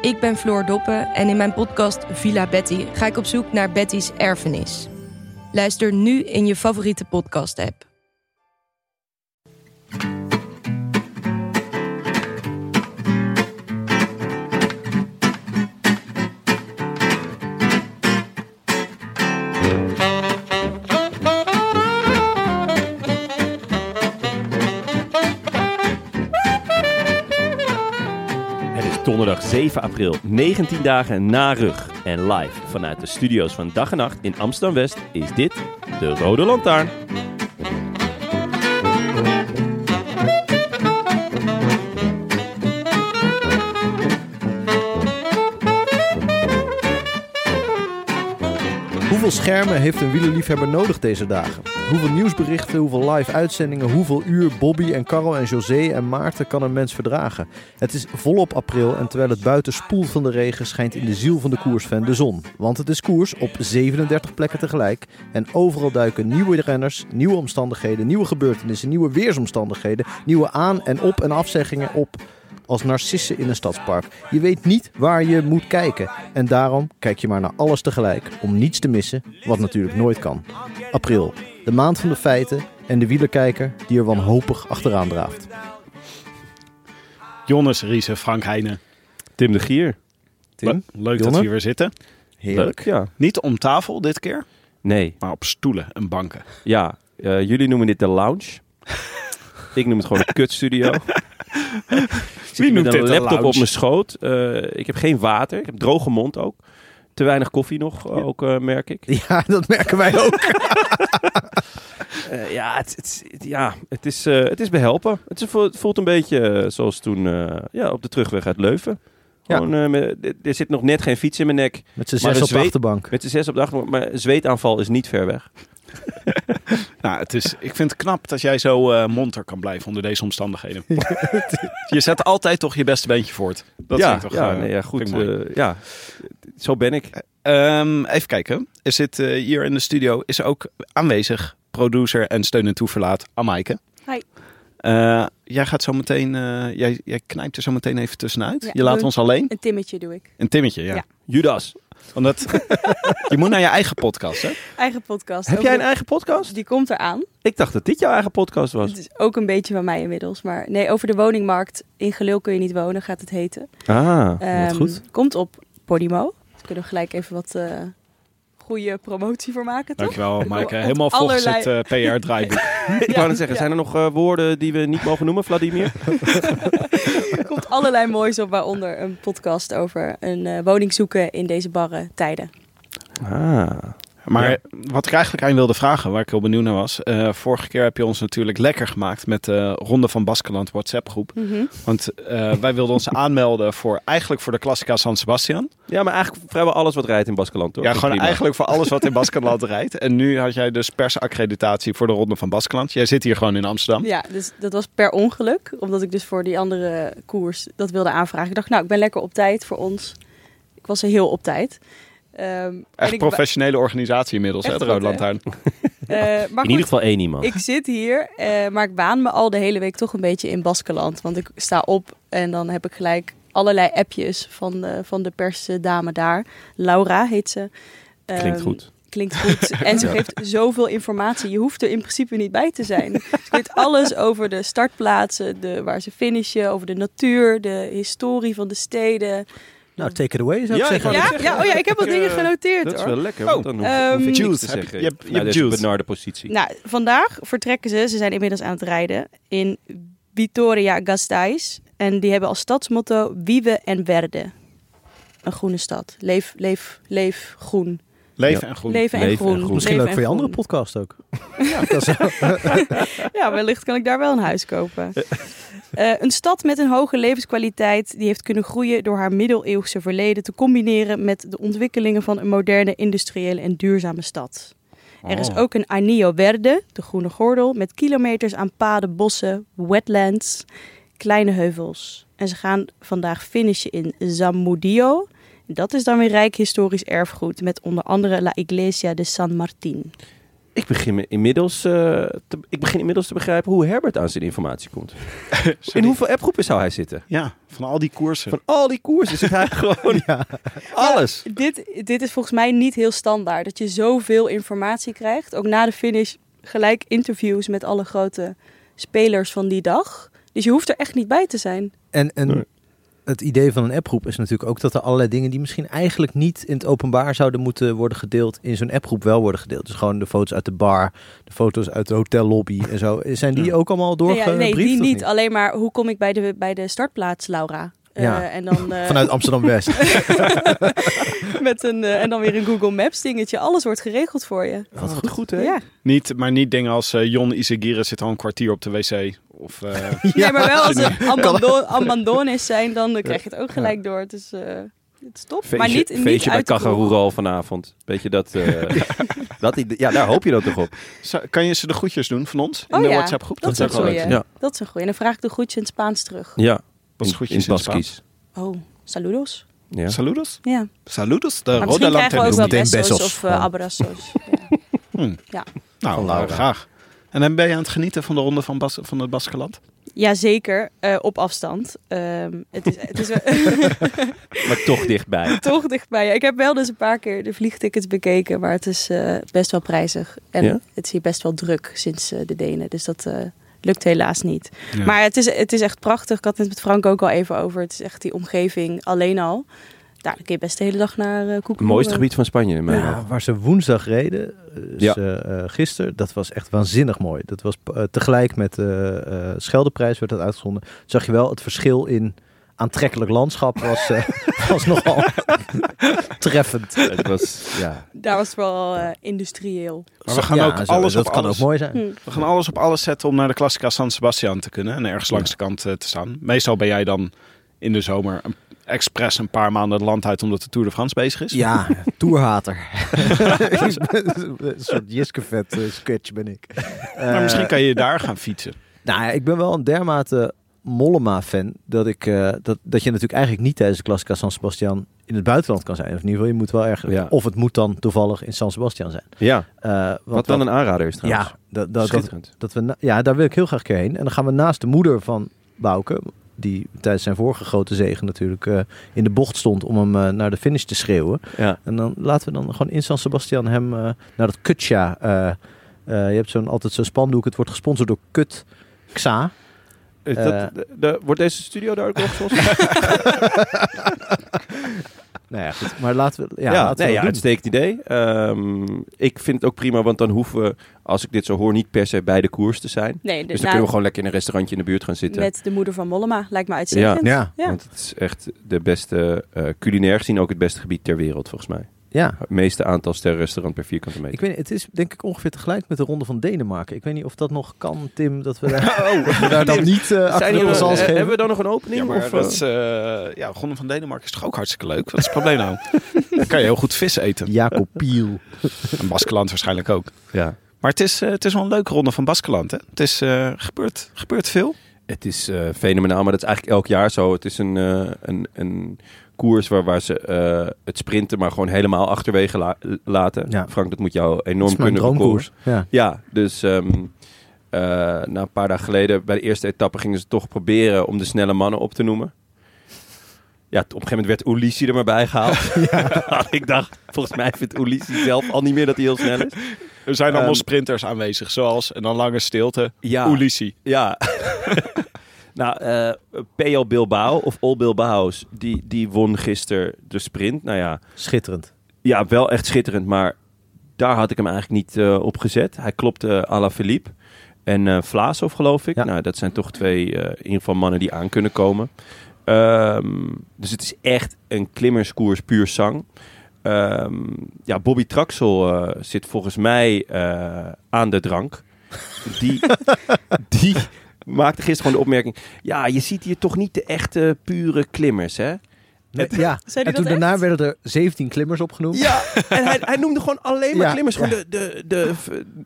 Ik ben Floor Doppen en in mijn podcast Villa Betty ga ik op zoek naar Betty's erfenis. Luister nu in je favoriete podcast-app. Donderdag 7 april, 19 dagen na rug. En live vanuit de studio's van Dag en Nacht in Amsterdam-West is dit de Rode Lantaarn. Hoeveel schermen heeft een wielerliefhebber nodig deze dagen? Hoeveel nieuwsberichten, hoeveel live uitzendingen, hoeveel uur Bobby en Carol en José en Maarten kan een mens verdragen? Het is volop april en terwijl het buiten spoelt van de regen schijnt in de ziel van de koersfan de zon. Want het is koers op 37 plekken tegelijk en overal duiken nieuwe renners, nieuwe omstandigheden, nieuwe gebeurtenissen, nieuwe weersomstandigheden, nieuwe aan- en op- en afzeggingen op als narcissen in een stadspark. Je weet niet waar je moet kijken. En daarom kijk je maar naar alles tegelijk. Om niets te missen, wat natuurlijk nooit kan. April, de maand van de feiten en de wielerkijker die er wanhopig achteraan draaft. Jonnes, Riese, Frank Heijnen. Tim de Gier. Tim? Le- Leuk dat we hier weer zitten. Heerlijk. Leuk, ja. Niet om tafel dit keer, Nee, maar op stoelen en banken. ja. eh, jullie noemen dit de lounge. Ik noem het gewoon een kutstudio. Zit noemt met een een laptop lounge? op mijn schoot. Eh, ik heb geen water. Ik heb droge mond ook. Te weinig koffie nog, ook eh, merk ik. Ja, dat merken wij ook. Eh, ja, het, het, het- ja het, is, eh, het is behelpen. Het, is, het voelt een beetje zoals toen eh, ja, op de terugweg uit Leuven. Ja. Gewoon, eh, met- er- zit nog net geen fiets in mijn nek. Met z'n zes op de achterbank. Met z'n zes op de achtergrond. Maar zweetaanval is niet ver weg. Nou, het is, ik vind het knap dat jij zo eh monter kan blijven onder deze omstandigheden. je zet altijd toch je beste beentje voort. Dat ja, vind ik toch ja, nee, ja, vind goed. ja, zo ben ik. Ehm, even kijken. Er zit eh, hier in de studio is er ook aanwezig producer en steun en toeverlaat Amaike. Hi. Eh, jij gaat zo meteen, eh, jij, jij knijpt er zo meteen even tussenuit. Ja, je laat ons alleen. Een timmetje doe ik. Een timmetje, ja. Ja. Judas. Omdat je moet naar je eigen podcast, hè? Eigen podcast. Heb jij een eigen podcast? Die komt eraan. Ik dacht dat dit jouw eigen podcast was. Het is ook een beetje van mij inmiddels. Maar nee, over de woningmarkt. In Gelul kun je niet wonen, gaat het heten. Ah, wat Ehm, goed. Komt op Podimo. Kunnen we gelijk even wat eh goede promotie voor maken, toch? Dankjewel, Maaike. Op Helemaal volgens allerlei- het eh, PR-draaiboek. Ik wou net zeggen, zijn er nog eh, woorden die we niet mogen noemen, Vladimir? Er komt allerlei moois op, waaronder een podcast over een eh, woning zoeken in deze barre tijden. Ah. Maar Ja. wat ik eigenlijk aan je wilde vragen, waar ik heel benieuwd naar was. eh, vorige keer heb je ons natuurlijk lekker gemaakt met de Ronde van Baskeland WhatsApp groep. Mhm. Want eh, wij wilden ons aanmelden voor eigenlijk voor de Classica San Sebastian. Ja, maar eigenlijk vrijwel alles wat rijdt in Baskeland, toch? ja, gewoon prima. eigenlijk voor alles wat in Baskeland rijdt. En nu had jij dus persaccreditatie voor de Ronde van Baskeland. Jij zit hier gewoon in Amsterdam. Ja, dus dat was per ongeluk. Omdat ik dus voor die andere koers dat wilde aanvragen. Ik dacht, nou, ik ben lekker op tijd voor ons. Ik was er heel op tijd. Ehm, Echt professionele organisatie inmiddels, hè, de Rode? Lantaarn. eh, maar In ieder geval één iemand. ik zit hier, eh, maar ik baan me al de hele week toch een beetje in Baskeland. Want ik sta op en dan heb ik gelijk allerlei appjes van de, van de persdame daar. Laura heet ze. Klinkt Ehm, goed. Klinkt goed. En ze geeft zoveel informatie. Je hoeft er in principe niet bij te zijn. Ze weet alles over de startplaatsen, de, waar ze finishen, over de natuur, de historie van de steden. Nou, take it away zou ik Ja, ik zeggen. Ja? ja, oh ja, ik heb wat dingen eh, genoteerd Dat is hoor. wel lekker, Oh, want dan hoef, ehm, ik Jude, te heb je- zeggen. je hebt- je vanuit hebt benarde positie. Nou, vandaag vertrekken ze, ze zijn inmiddels aan het rijden, in Vitoria Gasteiz. En die hebben als stadsmotto Wiebe en Verde. Een groene stad. Leef, leef, leef groen. Leven en groen. Leven en Leven en groen. Misschien Leven leuk voor je andere podcast ook. Ja, dat is Ja, wellicht kan ik daar wel een huis kopen. Eh, een stad met een hoge levenskwaliteit die heeft kunnen groeien door haar middeleeuwse verleden te combineren met de ontwikkelingen van een moderne, industriële en duurzame stad. Er is Oh. ook een Anillo Verde, de groene gordel, met kilometers aan paden, bossen, wetlands, kleine heuvels. En ze gaan vandaag finishen in Zamudio. Dat is dan weer rijk historisch erfgoed met onder andere La Iglesia de San Martín. Ik begin, me inmiddels, eh, te, ik begin inmiddels te begrijpen hoe Herbert aan zijn informatie komt. In hoeveel appgroepen zou hij zitten? Ja, van al die koersen. Van al die koersen zit hij gewoon alles. Dit, dit is volgens mij niet heel standaard. Dat je zoveel informatie krijgt. Ook na de finish gelijk interviews met alle grote spelers van die dag. Dus je hoeft er echt niet bij te zijn. En, en Nee. Het idee van een appgroep is natuurlijk ook dat er allerlei dingen die misschien eigenlijk niet in het openbaar zouden moeten worden gedeeld, in zo'n appgroep wel worden gedeeld. Dus gewoon de foto's uit de bar, de foto's uit de hotellobby en zo. Zijn die Ja. ook allemaal Nee, doorgebriefd? ja, nee, die of niet. Alleen maar hoe kom ik bij de, bij de startplaats, Laura? Eh, Ja. en dan, eh, Vanuit Amsterdam-West. met een, eh, en dan weer een Google Maps dingetje. Alles wordt geregeld voor je. Wat goed, goed hè? Ja. Niet, maar niet dingen als eh, Jon Isagire zit al een kwartier op de wc. Of, eh, Nee, maar wel als er abandon, abandones zijn, dan eh, krijg je het ook gelijk door. Het is, eh, het is top. Feestje, maar niet, niet feestje bij uit de kroeg. Cajarural vanavond. Weet je dat? eh, dat die- ja, daar hoop je dan toch op. Kan je ze de groetjes doen van ons in Oh de ja, WhatsApp groep? Dat is een goeie. leuk. Ja. Dat is een goeie. En dan vraag ik de groetje in het Spaans terug. Ja, In, in. Oh, saludos. Ja. Saludos? Ja. Saludos? De Maar Rode misschien krijgen we ook wel of uh, Ja. abrassos. Ja. Nou, Laura. graag. En dan ben je aan het genieten van de ronde van, Bas, van het Baskeland? Jazeker, eh op afstand. Ehm, het is, het is Maar toch dichtbij. toch dichtbij. Ik heb wel dus een paar keer de vliegtickets bekeken, maar het is eh, best wel prijzig. En Ja? het is hier best wel druk sinds de Denen. Dus dat eh, lukt helaas niet. Ja. Maar het is, het is echt prachtig. Ik had het met Frank ook al even over. Het is echt die omgeving alleen al. Daar kun je best de hele dag naar uh, koeken. Het mooiste gebied van Spanje in mijn Ja, waar ze woensdag reden, eh, dus, Ja. eh, eh, gisteren, dat was echt waanzinnig mooi. Dat was tegelijk met de eh Scheldeprijs werd dat uitgezonden. Zag je wel het verschil in aantrekkelijk landschap was, eh, was nogal treffend. Het was, ja. Daar was wel eh, industrieel. Maar we gaan Ja, ook zo, alles dat op kan alles. ook mooi zijn. Hm. We gaan alles op alles zetten om naar de Classica San Sebastian te kunnen. En ergens langs de kant eh, te staan. Meestal ben jij dan in de zomer een, expres een paar maanden het land uit omdat de Tour de France bezig is. Ja, toerhater. een soort Jiskevet uh, sketch ben ik. Maar misschien kan je daar gaan fietsen. Nou ja, ik ben wel een dermate Mollema-fan dat, ik, uh, dat, dat je natuurlijk eigenlijk niet tijdens de Classica San Sebastian in het buitenland kan zijn. Of in ieder geval, je moet wel erg... Ja. Of het moet dan toevallig in San Sebastian zijn. ja. Uh, want Wat dan een aanrader is trouwens. Ja, dat, dat, dat, dat we, na- ja, daar wil ik heel graag keer heen. En dan gaan we naast de moeder van Bouke, die tijdens zijn vorige grote zegen natuurlijk uh, in de bocht stond om hem uh, naar de finish te schreeuwen. Ja. En dan laten we dan gewoon in San Sebastian hem naar dat Kutja. je hebt zo'n altijd zo'n spandoek. Het wordt gesponsord door Kut Xa. Is dat, de, de, wordt deze studio daar ook nog zoals? nou ja, goed. Maar laten we. Ja, ja, laten nee, we ja doen. uitstekend idee. Um, ik vind het ook prima, want dan hoeven we, als ik dit zo hoor, niet per se bij de koers te zijn. Nee, dus dan kunnen we gewoon lekker in een restaurantje in de buurt gaan zitten. Met de moeder van Mollema, lijkt me uitstekend. Ja, ja. ja. Want het is echt de beste, uh, culinair gezien ook het beste gebied ter wereld, volgens mij. Ja. Het meeste aantal sterrenrestaurant per vierkante meter. Ik weet niet, het is denk ik ongeveer tegelijk met de ronde van Denemarken. Ik weet niet of dat nog kan, Tim, dat we daar, oh, dat we daar dan niet uh, achter de uh, geven. Hebben we dan nog een opening? Ja, maar of, dat, uh, ja, Ronde van Denemarken is toch ook hartstikke leuk? Wat is het probleem nou? dan kan je heel goed vis eten. Jacob Piel. En Baskeland waarschijnlijk ook. Ja. Maar het is, uh, het is wel een leuke ronde van Baskeland. Hè? Het is, uh, gebeurt, gebeurt veel. Het is uh, fenomenaal, maar dat is eigenlijk elk jaar zo. Het is een, uh, een, een koers waar, waar ze uh, het sprinten maar gewoon helemaal achterwege la laten. Ja. Frank, dat moet jou enorm dat kunnen droomkoers. Ja. ja, dus um, na een paar dagen geleden bij de eerste etappe gingen ze toch proberen om de snelle mannen op te noemen. Ja, op een gegeven moment werd Ulissi er maar bij gehaald. Ja. ik dacht, volgens mij vindt Ulissi zelf al niet meer dat hij heel snel is. Er zijn allemaal um, sprinters aanwezig, zoals, en dan lange stilte, ja, Ulissi. Ja. Nou, eh PL Bilbao of All Bilbao's, die, die won gisteren de sprint. Nou ja, Schitterend. ja, wel echt schitterend, maar daar had ik hem eigenlijk niet eh, op gezet. Hij klopte à la Philippe en Vlaasov, geloof ik. Ja. Nou, dat zijn toch twee, in ieder geval mannen die aan kunnen komen. Ehm, dus het is echt een klimmerskoers puur zang. Ehm, ja, Bobby Traxel zit volgens mij aan de drank. Die, die maakte gisteren gewoon de opmerking... Ja, je ziet hier toch niet de echte pure klimmers, hè? Met, ja. En toen daarna werden er 17 klimmers opgenoemd. Ja, en hij, hij noemde gewoon alleen maar Ja, klimmers. Gewoon ja. de, de,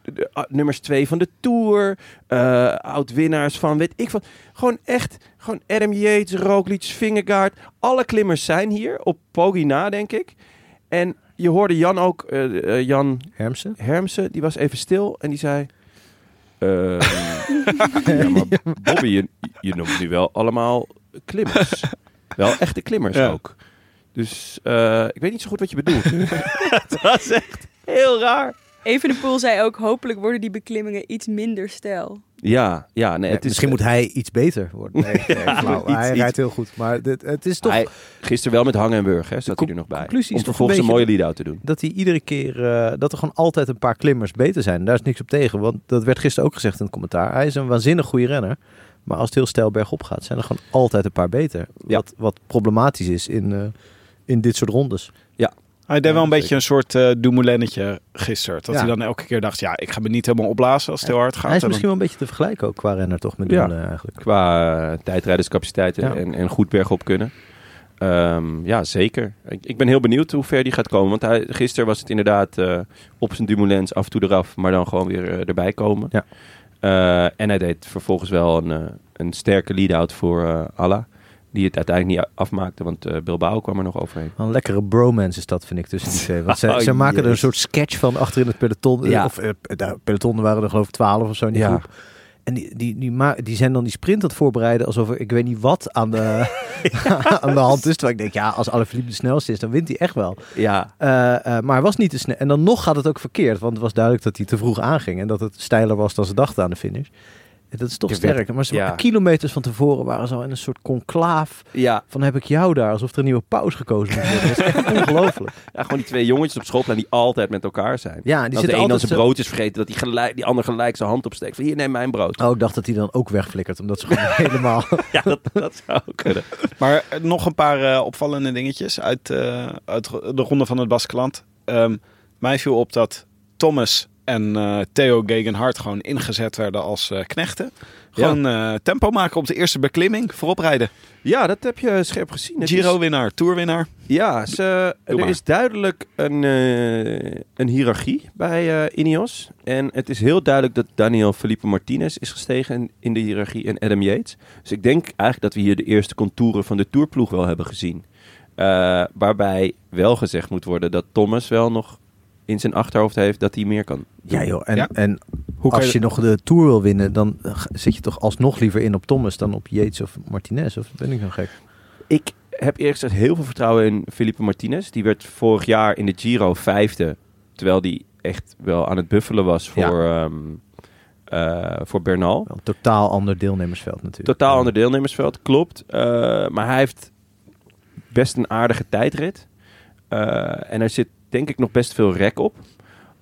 de, de, nummers twee van de Tour. eh oud-winnaars van weet ik van. Gewoon echt, gewoon Adam Yates, Roglic, Vingegaard. Alle klimmers zijn hier op Pogi na, denk ik. En je hoorde Jan ook, eh, eh, Jan Hermsen. Hermsen, die was even stil en die zei... ehm, ja, maar Bobby, je, je noemt nu wel allemaal klimmers. Wel echte klimmers Ja. ook. Dus eh, ik weet niet zo goed wat je bedoelt. Het was echt heel raar. Evenepoel zei ook, hopelijk worden die beklimmingen iets minder stijl. Ja, ja nee, Nee, het is, misschien moet hij iets beter worden. Nee, nee, flauw. iets- hij iets. rijdt heel goed. Maar dit, het is toch Hij, gisteren wel met hangen en burger, hè, zat De hij er nog bij. conclusie Om vervolgens een een mooie lead-out te doen. dat hij iedere keer... eh, dat er gewoon altijd een paar klimmers beter zijn. Daar is niks op tegen. Want dat werd gisteren ook gezegd in het commentaar. Hij is een waanzinnig goede renner. Maar als het heel stijl bergop gaat, zijn er gewoon altijd een paar beter. Ja. Wat, wat problematisch is in, eh, in dit soort rondes. Hij deed wel een beetje een soort uh, gisteren. Dat Ja. hij dan elke keer dacht, ja, ik ga me niet helemaal opblazen als het heel hard gaat. hij is En misschien wel een beetje te vergelijken ook qua renner toch met Ja. Dumoulin eigenlijk. Qua eh, tijdrijderscapaciteiten Ja. en, en goed bergop kunnen. Ehm, ja, zeker. Ik, ik ben heel benieuwd hoe ver die gaat komen. Want hij, gisteren was het inderdaad eh, op zijn Dumoulins af en toe eraf, maar dan gewoon weer erbij komen. Ja. Eh, en hij deed vervolgens wel een, eh, een sterke lead-out voor eh Alla. Die het uiteindelijk niet afmaakte, want eh, Bilbao kwam er nog overheen. Een lekkere bromance is dat, vind ik, tussen die twee. Want ze, Oh, ze maken er een soort sketch van achter in het peloton. Ja. Of eh, de peloton waren er geloof ik twaalf of zo in die Ja. groep. En die, die, die, ma- die zijn dan die sprint aan het voorbereiden alsof er, ik weet niet wat aan de, aan de hand is. Terwijl ik denk, ja, als Alaphilippe de snelste is, dan wint hij echt wel. Ja, Eh, eh, maar hij was niet te snel. En dan nog gaat het ook verkeerd. Want het was duidelijk dat hij te vroeg aanging. En dat het steiler was dan ze dachten aan de finish. Dat is toch Ik sterk. Maar ze ja. waren kilometers van tevoren waren ze al in een soort conclaaf. ja. Van heb ik jou daar? Alsof er een nieuwe paus gekozen moet worden. Dat is echt ongelooflijk. ja, gewoon die twee jongetjes op schoolplein die altijd met elkaar zijn. Ja, die Als de zitten een dan altijd zijn brood is vergeten, dat die, gelijk, die ander gelijk zijn hand opsteekt. Van hier, neem mijn brood. Oh, ik dacht dat hij dan ook wegflikkert. Omdat ze gewoon helemaal... Ja, dat, dat zou kunnen. Maar eh, nog een paar eh, opvallende dingetjes uit, eh, uit de ronde van het Baskeland. Ehm mij viel op dat Thomas en eh, Theo Gegenhardt gewoon ingezet werden als eh, knechten. Gewoon eh, tempo maken op de eerste beklimming, voorop rijden. Ja, dat heb je scherp gezien. Giro-winnaar, Tour-winnaar. Ja, ze, er maar. is duidelijk een, een hiërarchie bij Ineos. En het is heel duidelijk dat Daniel Felipe Martinez is gestegen in, de hiërarchie en Adam Yates. Dus ik denk eigenlijk dat we hier de eerste contouren van de Tourploeg wel hebben gezien. Waarbij wel gezegd moet worden dat Thomas wel nog in zijn achterhoofd heeft dat hij meer kan. doen. Ja joh, en, Ja. en Hoe als je- je nog de Tour wil winnen... dan zit je toch alsnog liever in op Thomas... dan op Yates of Martinez. Of ben ik nou gek? Ik heb eerlijk gezegd heel veel vertrouwen in Felipe Martinez. Die werd vorig jaar in de Giro vijfde. Terwijl die echt wel aan het buffelen was voor, ehm, eh, voor Bernal. Wel een totaal ander deelnemersveld natuurlijk. Totaal Ja. ander deelnemersveld, klopt. Eh, maar hij heeft best een aardige tijdrit. Eh, en er zit denk ik nog best veel rek op.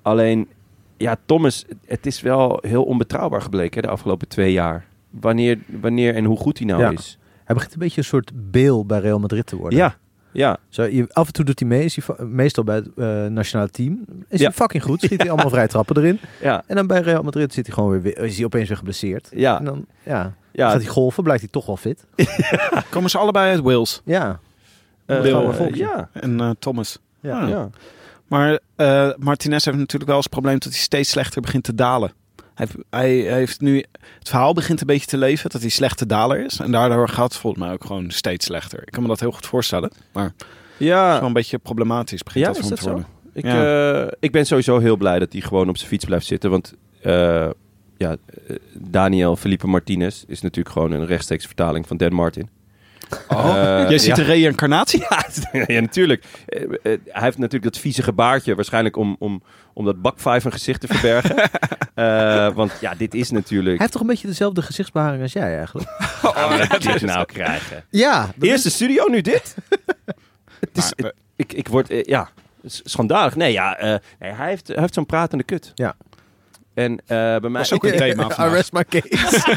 Alleen, ja, Thomas, het is wel heel onbetrouwbaar gebleken hè, de afgelopen twee jaar. Wanneer, wanneer en hoe goed hij nou Ja. is. Hij begint een beetje een soort Beel bij Real Madrid te worden. Ja, ja. Zo, je, af en toe doet hij mee, is hij meestal bij het eh, nationale team. Is Ja. hij fucking goed, schiet hij allemaal vrij trappen erin. ja. En dan bij Real Madrid zit hij gewoon weer, is hij opeens weer geblesseerd. Ja, En dan ja, ja. gaat hij golven, blijkt hij toch wel fit. Komen ze allebei uit Wales. Ja, volkje. ja, En eh, Thomas. ja. Ah. ja. Maar eh, Martinez heeft natuurlijk wel eens het probleem dat hij steeds slechter begint te dalen. Hij, heeft- hij heeft nu, het verhaal begint een beetje te leven dat hij slechte daler is. En daardoor gaat het volgens mij ook gewoon steeds slechter. Ik kan me dat heel goed voorstellen. Maar het is Ja, wel een beetje problematisch. Begint Ja, dat is dat te zo? worden. Ik, eh, ik ben sowieso heel blij dat hij gewoon op zijn fiets blijft zitten. Want eh, ja, Daniel Felipe Martinez is natuurlijk gewoon een rechtstreeks vertaling van Dan Martin. Oh, Eh, Jij ziet ja. de reïncarnatie? Ja, ja, natuurlijk. Eh, eh, hij heeft natuurlijk dat viezige baardje. Waarschijnlijk om, om, om dat bakvijf gezicht te verbergen. Eh, want ja, dit is natuurlijk... Hij heeft toch een beetje dezelfde gezichtsbeharing als jij eigenlijk? Oh, wat dit nou krijgen. Ja. Eerst de studio, nu dit? het is, Maar, het- ik, ik word... ja, schandalig. Nee, ja, eh, nee, hij heeft, hij heeft zo'n pratende kut. Ja. En eh, bij mij... is ook een thema vandaag. Arrest my case.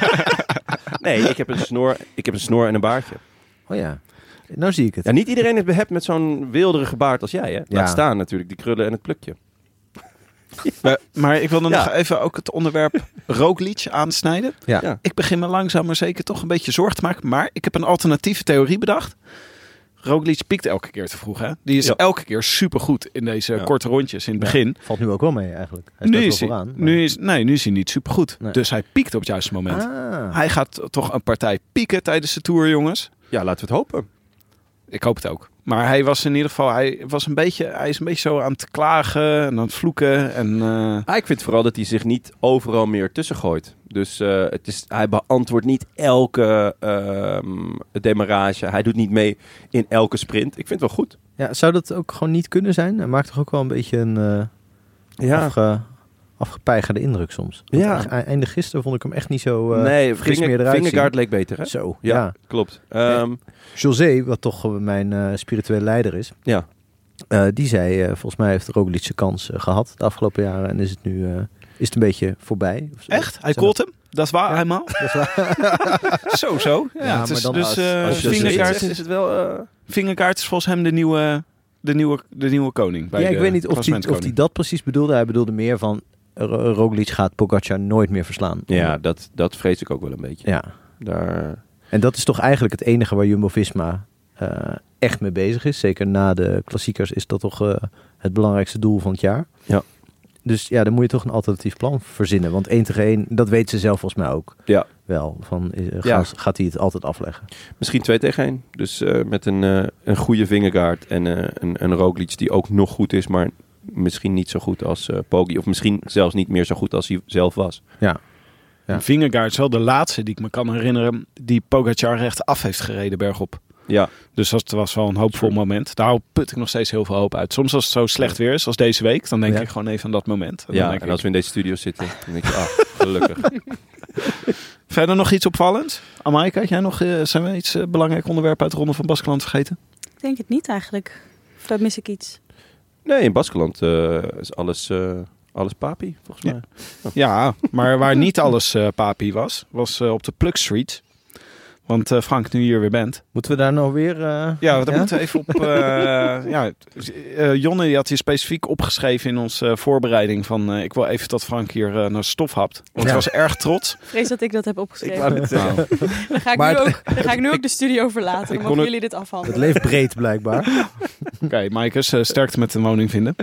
Nee, ik heb, een snor, ik heb een snor en een baardje. Oh ja. Nou zie ik het. Ja, niet iedereen is behept met zo'n wilderige baard als jij, hè? Laat Ja. staan natuurlijk, die krullen en het plukje. Maar, maar ik wilde Ja. nog even ook het onderwerp Roglic aansnijden. Ja. Ja. Ik begin me langzaam maar zeker toch een beetje zorgen te maken. Maar ik heb een alternatieve theorie bedacht. Roglic piekt elke keer te vroeg. Hè? Die is Ja. elke keer supergoed in deze Ja. korte rondjes in het begin. Valt nu ook wel mee eigenlijk. Hij Nu staat is, wel hij, vooraan. maar- nu, is, nee, nu is hij niet supergoed. Nee. Dus hij piekt op het juiste moment. Ah. Hij gaat toch een partij pieken tijdens de Tour, jongens. Ja, laten we het hopen. Ik hoop het ook. Maar hij was in ieder geval, hij was een beetje, hij is een beetje zo aan het klagen en aan het vloeken. En, eh, Ah, ik vind vooral dat hij zich niet overal meer tussen gooit. Dus eh, het is, hij beantwoordt niet elke ehm, demarrage. Hij doet niet mee in elke sprint. Ik vind het wel goed. Ja, zou dat ook gewoon niet kunnen zijn? Hij maakt toch ook wel een beetje een eh Ja, afge, afgepeigerde indruk soms. Want Ja. eind- Einde gisteren vond ik hem echt niet zo eh, nee, fris Vinger- meer eruit Vingegaard leek beter, hè? Zo, Ja, ja. klopt. Ehm, José, wat toch eh, mijn eh, spirituele leider is, ja. eh, die zei, eh, volgens mij heeft Roglic zijn kans eh, gehad de afgelopen jaren en is het nu eh, is het een beetje voorbij. Of zo. echt? Hij called hem? Dat is waar, Ja. eenmaal? dat- is waar. Zo, zo. Ja, Ja, het maar is, dan dus als- eh, als is het wel... eh, Vingegaard is volgens hem de nieuwe, de nieuwe, de nieuwe koning. Bij ja, ik de weet niet of hij, of klassementkoning. hij dat precies bedoelde. Hij bedoelde meer van, Roglic gaat Pogacar nooit meer verslaan. ja, dat, dat vrees ik ook wel een beetje. Ja. Daar, En dat is toch eigenlijk het enige waar Jumbo-Visma eh, echt mee bezig is. Zeker na de klassiekers is dat toch eh, het belangrijkste doel van het jaar. Ja. Dus ja, dan moet je toch een alternatief plan verzinnen. Want 1 tegen 1, dat weet ze zelf volgens mij ook ja, wel. Van, eh, Ja. gaat, hij het altijd afleggen? misschien 2 tegen 1. Dus met een, een goede Vingegaard en een, een Roglic die ook nog goed is, maar misschien niet zo goed als eh Poggi. Of misschien zelfs niet meer zo goed als hij zelf was. Ja. Ja. Vingegaard is wel de laatste die ik me kan herinneren die Pogacar recht af heeft gereden bergop. Ja, Dus dat was wel een hoopvol moment. Daar put ik nog steeds heel veel hoop uit. Soms als het zo slecht weer is, als deze week, dan denk Ja. ik gewoon even aan dat moment. En dan ja denk en ik, als we in deze studio zitten, dan denk je, ah, gelukkig. Verder nog iets opvallends? Amaika, had jij nog, eh, zijn we iets eh, belangrijk onderwerp uit de Ronde van Baskeland vergeten? Ik denk het niet eigenlijk. Of daar mis ik iets. Nee, in Baskeland eh, is alles, eh, alles papi, volgens mij. Ja, maar waar niet alles eh papi was, was op de Plug Street. Want eh, Frank, nu je hier weer bent. Moeten we daar nou weer... eh, Ja, daar moeten we even op. eh, ja, eh, Jonne die had hier specifiek opgeschreven in onze voorbereiding van eh, ik wil even dat Frank hier naar stof hapt. Want Ja. hij was erg trots. Ik vrees dat ik dat heb opgeschreven. wou net zeggen. Dan ga ik, Maar nu het- ook, dan ga ik nu ook de studio verlaten. Dan kon mogen het- jullie dit Het afhandelen. leeft breed blijkbaar. Oké, Maaikes, eh, sterkte met de woning vinden.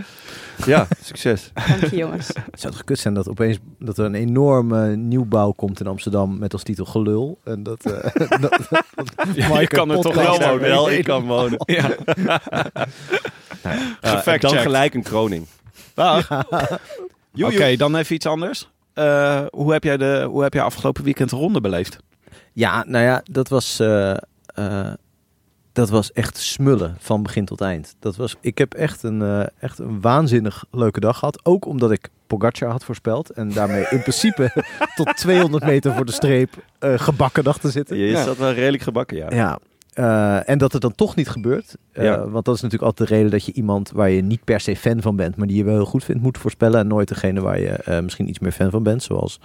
Ja, succes. Dank je jongens. Het zou toch kut zijn dat opeens dat er een enorme nieuwbouw komt in Amsterdam met als titel gelul. En dat, eh dat, dat Ja, je Mike kan er toch wel wonen. wel in kan wonen. Ja. Ja, Gefact dan gelijk een kroning. Dag. Oké, dan even iets anders. Eh, hoe, heb jij de, hoe heb jij afgelopen weekend de ronde beleefd? Ja, nou ja, dat was, eh, eh, dat was echt smullen van begin tot eind. Dat was, ik heb echt een, eh, echt een waanzinnig leuke dag gehad. Ook omdat ik Pogacar had voorspeld. En daarmee in principe tot 200 meter voor de streep eh, gebakken dacht te zitten. Je Ja. zat wel redelijk gebakken, ja. Ja. eh, en dat het dan toch niet gebeurt. Ja. Want dat is natuurlijk altijd de reden dat je iemand waar je niet per se fan van bent, maar die je wel heel goed vindt, moet voorspellen. En nooit degene waar je misschien iets meer fan van bent, zoals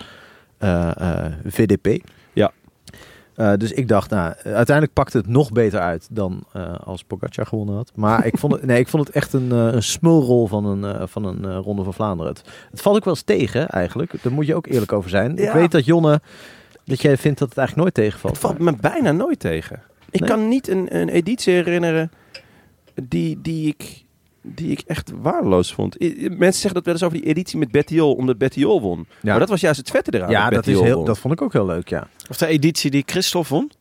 VDP. Eh, dus ik dacht, nou, uiteindelijk pakte het nog beter uit dan eh, als Pogacar gewonnen had. Maar ik vond het, nee, ik vond het echt een, eh, een smulrol van een, van een Ronde van Vlaanderen. Het, het valt ook wel eens tegen, eigenlijk. Daar moet je ook eerlijk over zijn. Ik weet dat Jonne, dat jij vindt dat het eigenlijk nooit tegenvalt. Het valt me bijna nooit tegen. Ik Nee? kan niet een, een editie herinneren die, die, ik, die ik echt waardeloos vond. I- Mensen zeggen dat wel eens over die editie met Bettiol, omdat Bettiol won. Ja. Maar dat was juist het vette eraan. ja, dat, is heel, won. dat vond ik ook heel leuk, ja. Of de editie die Christophe won?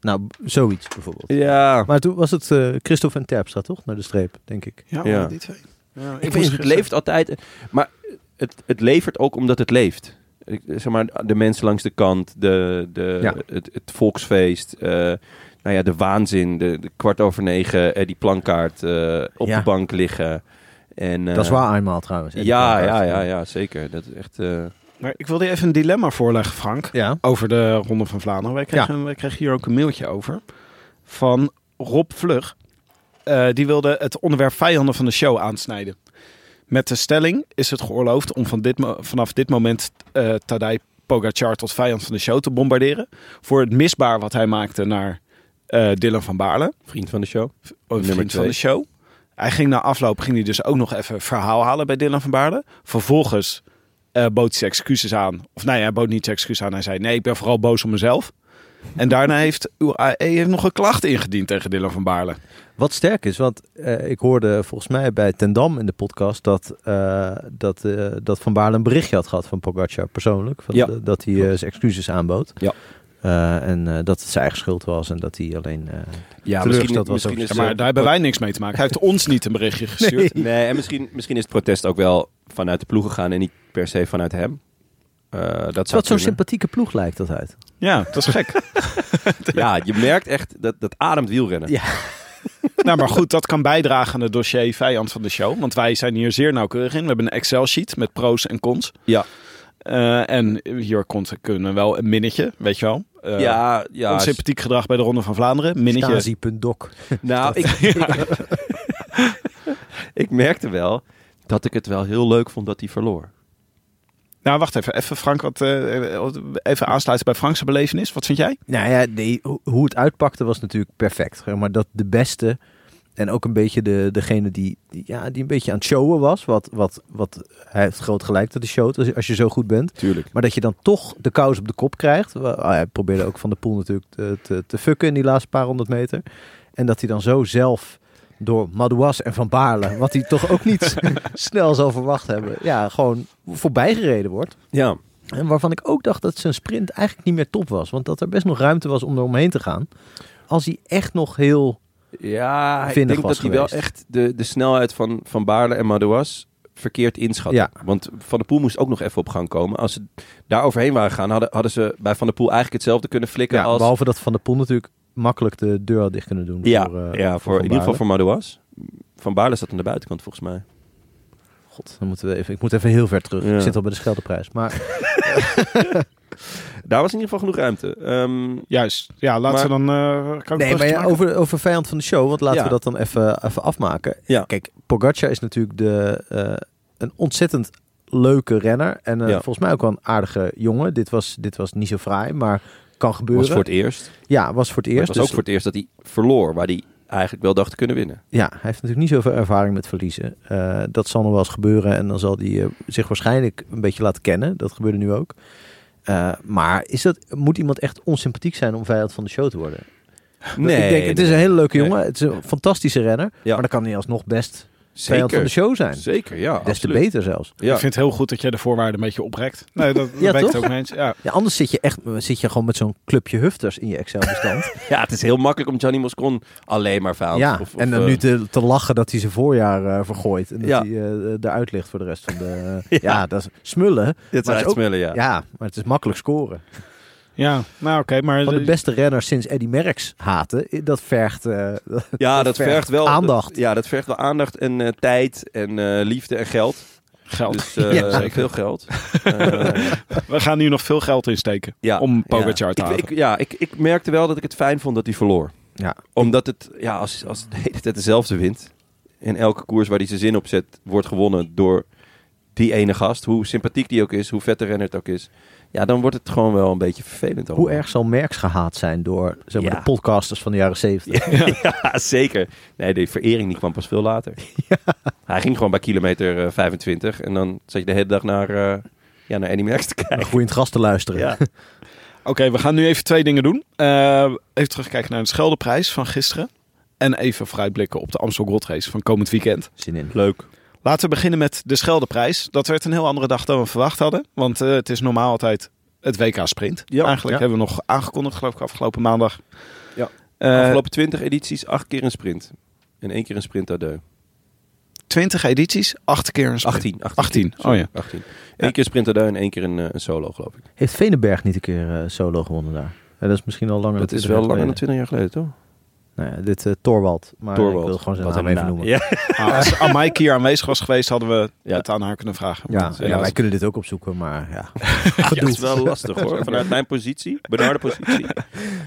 Nou, zoiets bijvoorbeeld. Ja, Maar toen was het eh Christophe en Terpstra, toch? Naar de streep, denk ik. Ja, Ja. die twee. Ja, ik vind het leeft altijd. Maar het, het levert ook omdat het leeft. Ik- Zeg maar, de mensen langs de kant, de, de, Ja. het, het volksfeest. eh, nou ja, de waanzin, de, de kwart over negen, eh, die plankaart eh, op Ja. de bank liggen. En, eh, dat is waar eenmaal trouwens. Ja, ja, ja, ja, zeker. Dat is echt... eh, Maar ik wilde je even een dilemma voorleggen, Frank. Ja. Over de Ronde van Vlaanderen. Wij kregen, wij kregen hier ook een mailtje over. Van Rob Vlug. Eh, die wilde het onderwerp vijanden van de show aansnijden. Met de stelling is het geoorloofd om van dit, vanaf dit moment eh Tadej Pogacar tot vijand van de show te bombarderen. Voor het misbaar wat hij maakte naar eh Dylan van Baarle. vriend van de show. Nummer vriend van twee. de show. Hij ging na afloop ging hij dus ook nog even verhaal halen bij Dylan van Baarle. Vervolgens eh, bood hij zijn excuses aan. Of nee, hij bood niet zijn excuses aan. Hij zei nee, ik ben vooral boos op mezelf. En daarna heeft UAE heeft nog een klacht ingediend tegen Dylan van Baarle. Wat sterk is, want eh, ik hoorde volgens mij bij Ten Dam in de podcast dat, eh, dat, eh, dat Van Baarle een berichtje had gehad van Pogacar persoonlijk. Van, Ja, de- dat hij eh, zijn excuses aanbood. Ja. Eh, en eh, dat het zijn eigen schuld was en dat hij alleen... eh, Ja, Teleurgesteld was misschien ook. is Ja, maar daar hebben wij niks mee te maken. Hij heeft ons niet een berichtje gestuurd. Nee, en misschien, misschien is het protest ook wel vanuit de ploeg gegaan en niet per se vanuit hem. Eh, dat Wat zou zo'n sympathieke ploeg lijkt dat uit. Ja, dat is gek. Ja, je merkt echt dat dat ademt wielrennen. Ja. nou, maar goed, dat kan bijdragen aan het dossier vijand van de show. Want wij zijn hier zeer nauwkeurig in. We hebben een Excel-sheet met pro's en cons. Ja. Eh, en hier komt, kunnen we wel een minnetje, weet je wel. Eh, ja, ja. Onsympathiek gedrag bij de Ronde van Vlaanderen. Minnetje. Stasi.doc. Nou, ik, ik merkte wel dat ik het wel heel leuk vond dat hij verloor. Nou, wacht even. Even Frank, wat, eh, even aansluiten bij Frank's belevenis. Wat vind jij? Nou ja, hoe het uitpakte was natuurlijk perfect. Maar dat de beste en ook een beetje de, degene die, die, ja, die een beetje aan het showen was. Wat, wat, wat hij heeft groot gelijk dat hij showt als, als je zo goed bent. Tuurlijk. Maar dat je dan toch de kous op de kop krijgt. Ah, hij probeerde ook van de poel natuurlijk te, te, te fucken in die laatste paar honderd meter. En dat hij dan zo zelf door Madouas en Van Baarle, wat hij toch ook niet snel zal verwacht hebben, ja, gewoon voorbijgereden wordt. Ja, En waarvan ik ook dacht dat zijn sprint eigenlijk niet meer top was. Want dat er best nog ruimte was om er omheen te gaan. Als hij echt nog heel... ja ik denk dat hij wel echt de, de snelheid van, van Baarle en Madouas verkeerd inschat. Ja. Want Van der Poel moest ook nog even op gang komen. Als ze daar overheen waren gegaan, hadden, hadden ze bij Van der Poel eigenlijk hetzelfde kunnen flikken Ja, als... Behalve dat Van der Poel natuurlijk makkelijk de deur had dicht kunnen doen. Ja, voor, eh, ja voor, in ieder geval voor Madouas. Van Baarle zat aan de buitenkant volgens mij. God, dan moeten we even, ik moet even heel ver terug. Ja. Ik zit al bij de Scheldeprijs. Maar Daar was in ieder geval genoeg ruimte. Ehm, Juist. Ja, laten we dan... eh kan ik een Nee, maar ja, over, over vijand van de show, want laten Ja. we dat dan even, even afmaken. Ja. Kijk, Pogacar is natuurlijk de, eh, een ontzettend leuke renner. En eh, Ja. volgens mij ook wel een aardige jongen. Dit was, dit was niet zo fraai, maar kan gebeuren. was voor het eerst. Ja, was voor het Maar eerst. het was ook dus- voor het eerst dat hij verloor, waar hij eigenlijk wel dacht te kunnen winnen. Ja, hij heeft natuurlijk niet zoveel ervaring met verliezen. Eh, dat zal nog wel eens gebeuren en dan zal hij zich waarschijnlijk een beetje laten kennen. Dat gebeurde nu ook. Eh, maar is dat, moet iemand echt onsympathiek zijn om vijand van de show te worden? Nee, ik denk, het is een hele leuke Nee. jongen. Het is een fantastische renner. Ja. Maar dan kan hij alsnog best vijand van de Zeker. show zijn. Zeker, ja. Des te beter zelfs. Ja. Ik vind het heel goed dat jij de voorwaarden een beetje oprekt. Nee, dat, Ja, ook mee eens. Ja. Ja, anders zit je echt zit je gewoon met zo'n clubje hufters in je Excel-bestand. ja, het is heel makkelijk om Gianni Moscon alleen maar vijand. ja, of, of, en dan eh, nu te, te lachen dat hij zijn voorjaar eh, vergooit. En dat Ja. hij eh, eruit ligt voor de rest van de... Ja. ja. dat is smullen. dit is ook- uitsmullen, ja. Ja, maar het is makkelijk scoren. Ja, nou oké, maar... Van de beste renners sinds Eddie Merckx haten, dat vergt... eh, Ja, dat, vergt vergt wel aandacht. Ja, dat vergt wel aandacht en eh, tijd en eh, liefde en geld. geld. Dus eh, Ja, zeker. veel geld. Eh, We gaan hier nog veel geld insteken ja, om Pogacar ja. te ik, ik, ja, ik, ik merkte wel dat ik het fijn vond dat hij verloor. Ja. Omdat het, ja, als, als het de hele tijd dezelfde wint. En elke koers waar hij zijn zin op zet, wordt gewonnen door die ene gast. Hoe sympathiek die ook is, hoe vet de renner het ook is. Ja, dan wordt het gewoon wel een beetje vervelend. Hoe allemaal. erg zal Merckx gehaat zijn door zeg maar, Ja. de podcasters van de jaren zeventig? Ja, zeker. Nee, die verering die kwam pas veel later. Hij ging gewoon bij kilometer eh, 25 en dan zat je de hele dag naar, eh ja, naar Eddie Merckx te kijken. Goed in het gras te luisteren. Ja. Oké, we gaan nu even twee dingen doen. Eh, even terugkijken naar de Scheldeprijs van gisteren. En even vooruitblikken op de Amstel Gold Race van komend weekend. Zin in. Leuk. Laten we beginnen met de Scheldeprijs. Dat werd een heel andere dag dan we verwacht hadden. Want eh, het is normaal altijd het WK Sprint. Ja, Eigenlijk ja. hebben we nog aangekondigd, geloof ik, afgelopen maandag. Ja. Eh, Afgelopen 20 edities, acht keer een sprint. En één keer een sprint à deux. 20 edities, acht keer een sprint. 18. 18. 18, oh Sorry, ja. 18. Eén Ja. keer sprint à deux en één keer een, eh, een solo, geloof ik. Heeft Venenberg niet een keer eh, solo gewonnen daar? Ja, dat is misschien al langer Dat dan is 20 wel langer dan geleden. 20 jaar geleden, toch? Nou ja, dit eh Torwald. Maar Torwald. ik wil gewoon zijn Wat naam even noemen. Ja. Nou, als Amaike hier aanwezig was geweest, hadden we Ja. het aan haar kunnen vragen. Ja, Want, ja, wij kunnen dit ook opzoeken, maar ja. Ja, dat is wel lastig hoor. Vanuit mijn positie, benarde positie.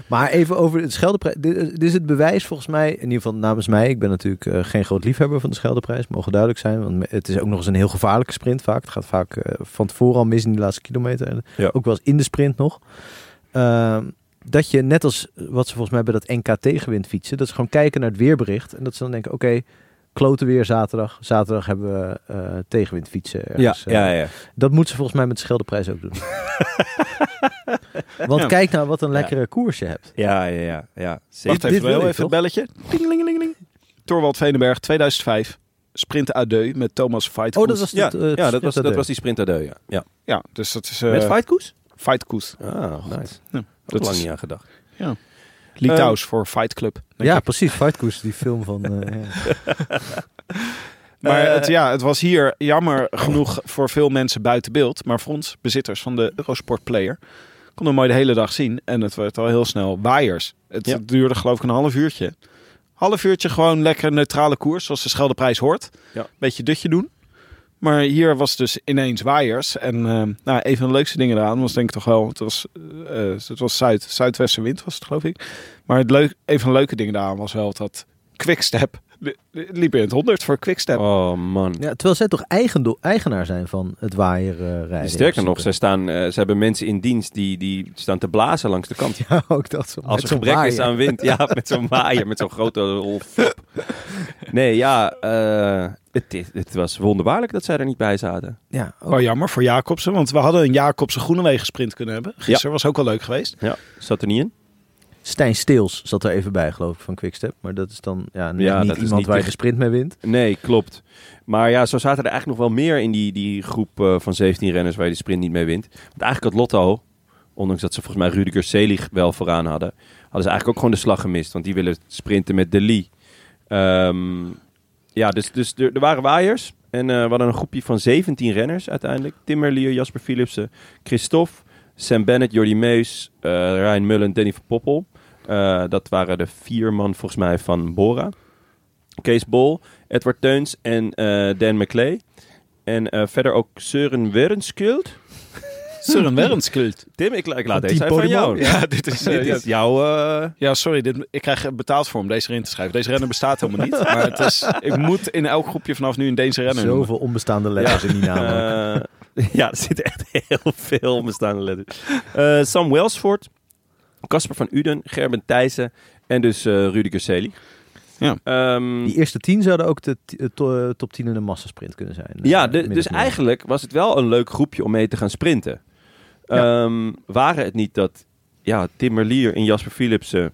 Maar even over het Scheldeprijs. Dit, dit is het bewijs volgens mij, in ieder geval namens mij. Ik ben natuurlijk eh, geen groot liefhebber van de Scheldeprijs, mogen duidelijk zijn. Want het is ook nog eens een heel gevaarlijke sprint vaak. Het gaat vaak eh, van tevoren al mis in die laatste kilometer. Ook wel eens in de sprint nog. Dat je net als wat ze volgens mij bij dat NK tegenwind fietsen, dat ze gewoon kijken naar het weerbericht. En dat ze dan denken, oké, kloten weer zaterdag. Zaterdag hebben we eh, tegenwind fietsen. Ja, ergens, eh. ja, ja. Dat moeten ze volgens mij met de Scheldeprijs ook doen. Want Ja. kijk nou wat een lekkere koers je hebt. Ja, ja, ja. ja. Wacht dit even, ik, even toch? het belletje. Tingelingelingeling. Torwald Venenberg, 2005. Sprint Adeu met Thomas Fight. Oh, dat was Ja, het, eh, ja dat, was, dat was die sprint à deux, ja. ja. Ja, dus dat is... Met Fightkoes? Fight Koes. Ah, nice. Ja, Dat lang is niet aan gedacht. Litouws voor Fight Club. Ja, ik. precies. Fightkoers, die film van... eh, ja. Maar Eh, het, ja, het was hier jammer genoeg voor veel mensen buiten beeld. Maar voor ons, bezitters van de Eurosport Player, konden we mooi de hele dag zien. En het werd al heel snel waaiers. Het Ja. duurde geloof ik een half uurtje. Half uurtje gewoon lekker neutrale koers, zoals de Scheldeprijs hoort. Ja. Beetje dutje doen. Maar hier was dus ineens waaiers. En eh, nou, een van de leukste dingen eraan was denk ik toch wel... Het was, eh, het was zuid, zuidwestenwind was het geloof ik. Maar het leuk, een van de leuke dingen daaraan was wel dat Quickstep... li- li- liep in het 100 voor Quickstep. Oh man. ja, terwijl zij toch eigendom, eigenaar zijn van het waaierrijden. Sterker nog, zij staan, eh, ze hebben mensen in dienst die, die staan te blazen langs de kant. Ja, ook dat. Zo, Als er zo'n gebrek is aan wind. Ja, met zo'n waaier, met zo'n grote rol. Nee, ja, eh, het, het was wonderbaarlijk dat zij er niet bij zaten. Ja, ook. Wel jammer voor Jacobsen, want we hadden een Jacobsen Groenewegen sprint kunnen hebben. Gisteren was ook wel leuk geweest. Ja, zat er niet in. Stijn Steels zat er even bij, geloof ik, van Quickstep. Maar dat is dan ja, niet iemand niet waar je de- sprint mee wint. Nee, klopt. Maar ja, zo zaten er eigenlijk nog wel meer in die, die groep eh, van 17 renners waar je de sprint niet mee wint. Want eigenlijk had Lotto, ondanks dat ze volgens mij Rudiger Selig wel vooraan hadden, hadden ze eigenlijk ook gewoon de slag gemist. Want die willen sprinten met De Lee. Ehm, ja, dus, dus er, er waren waaiers. En eh, we hadden een groepje van 17 renners uiteindelijk. Tim Merlier, Jasper Philipsen, Christophe, Sam Bennett, Jordi Meus, eh Ryan Mullen, Danny van Poppel. Eh, dat waren de vier man volgens mij van Bora. Kees Bol, Edward Teuns en eh, Dan McClay. En verder ook Søren Werenskuld. Søren Werenskuld. Tim, ik, la- ik laat deze even jou. Ja, dit is... Dit ja. is jouw... eh, Ja, sorry, dit, ik krijg betaald voor om deze erin te schrijven. Deze renner bestaat helemaal niet. Maar het is, ik moet in elk groepje vanaf nu een deze renner noemen. Zoveel onbestaande letters in die naam. eh, ja, er zitten echt heel veel onbestaande letters. Eh, Sam Welsford, Casper van Uden, Gerben Thijssen en dus eh Rudiger Selig. Ja. Ehm, Die eerste tien zouden ook de to- top 10 in de massasprint kunnen zijn. Ja, de- dus eigenlijk was het wel een leuk groepje om mee te gaan sprinten. Ja. Ehm, waren het niet dat ja, Tim Merlier en Jasper Philipsen...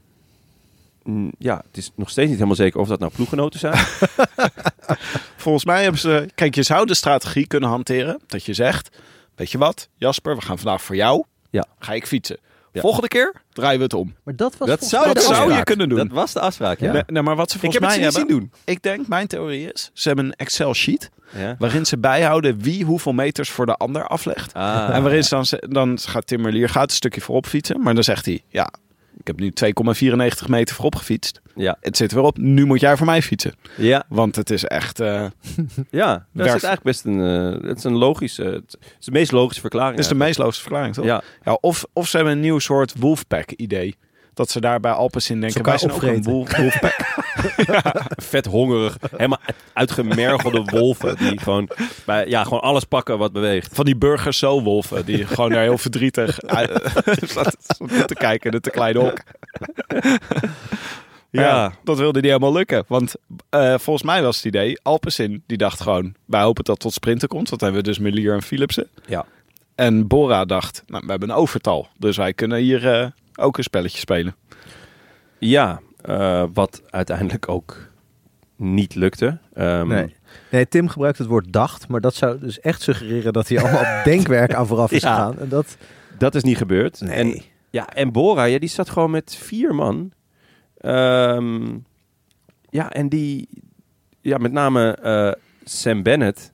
mm, ja, het is nog steeds niet helemaal zeker of dat nou ploeggenoten zijn. Volgens mij hebben ze... Kijk, je zou de strategie kunnen hanteren. Dat je zegt, weet je wat, Jasper, we gaan vandaag voor jou. Ja. Ga ik fietsen. Ja. Volgende keer draaien we het om. Maar dat was Dat zou- Dat je kunnen doen. dat was de afspraak, ja. Nee, nee, maar wat ze Ik volgens heb het mij hebben... zien doen. Ik denk, mijn theorie is, ze hebben een Excel-sheet... Ja. waarin ze bijhouden wie hoeveel meters voor de ander aflegt. Ah, en waarin ze dan, dan gaat Tim Merlier gaat een stukje voorop fietsen. Maar dan zegt hij, ja, ik heb nu 2,94 meter voorop gefietst. Ja, Het zit weer op, nu moet jij voor mij fietsen. ja, Want het is echt... eh, ja. Dat is eigenlijk best een, eh, het is een logische, het is de meest logische verklaring. Het is de meest logische verklaring, toch? Ja, Ja, of, of ze hebben een nieuw soort Wolfpack-idee. Dat ze daar bij Alpecin denken, wij zijn ook een opvreten. wolf, Wolfpack. vet hongerig, helemaal uitgemergelde wolven die gewoon, bij, ja, gewoon alles pakken wat beweegt. Van die burgers zo wolven, die gewoon daar heel verdrietig zat te kijken in het te kleine hok. Ja. Ja. dat wilde niet helemaal lukken. Want eh, volgens mij was het idee, Alpecin die dacht gewoon, wij hopen dat het tot sprinten komt. Want dan hebben we dus Melier en Philipsen. Ja. En Bora dacht, nou, we hebben een overtal. Dus wij kunnen hier eh, ook een spelletje spelen. Ja, eh, wat uiteindelijk ook niet lukte. Ehm, Nee. nee, Tim gebruikt het woord dacht, maar dat zou dus echt suggereren dat hij allemaal denkwerk aan vooraf is Ja. gegaan. En dat, Dat is niet gebeurd. nee. En, ja, en Bora, ja, die zat gewoon met vier man. Ehm, ja, en die, ja, met name eh, Sam Bennett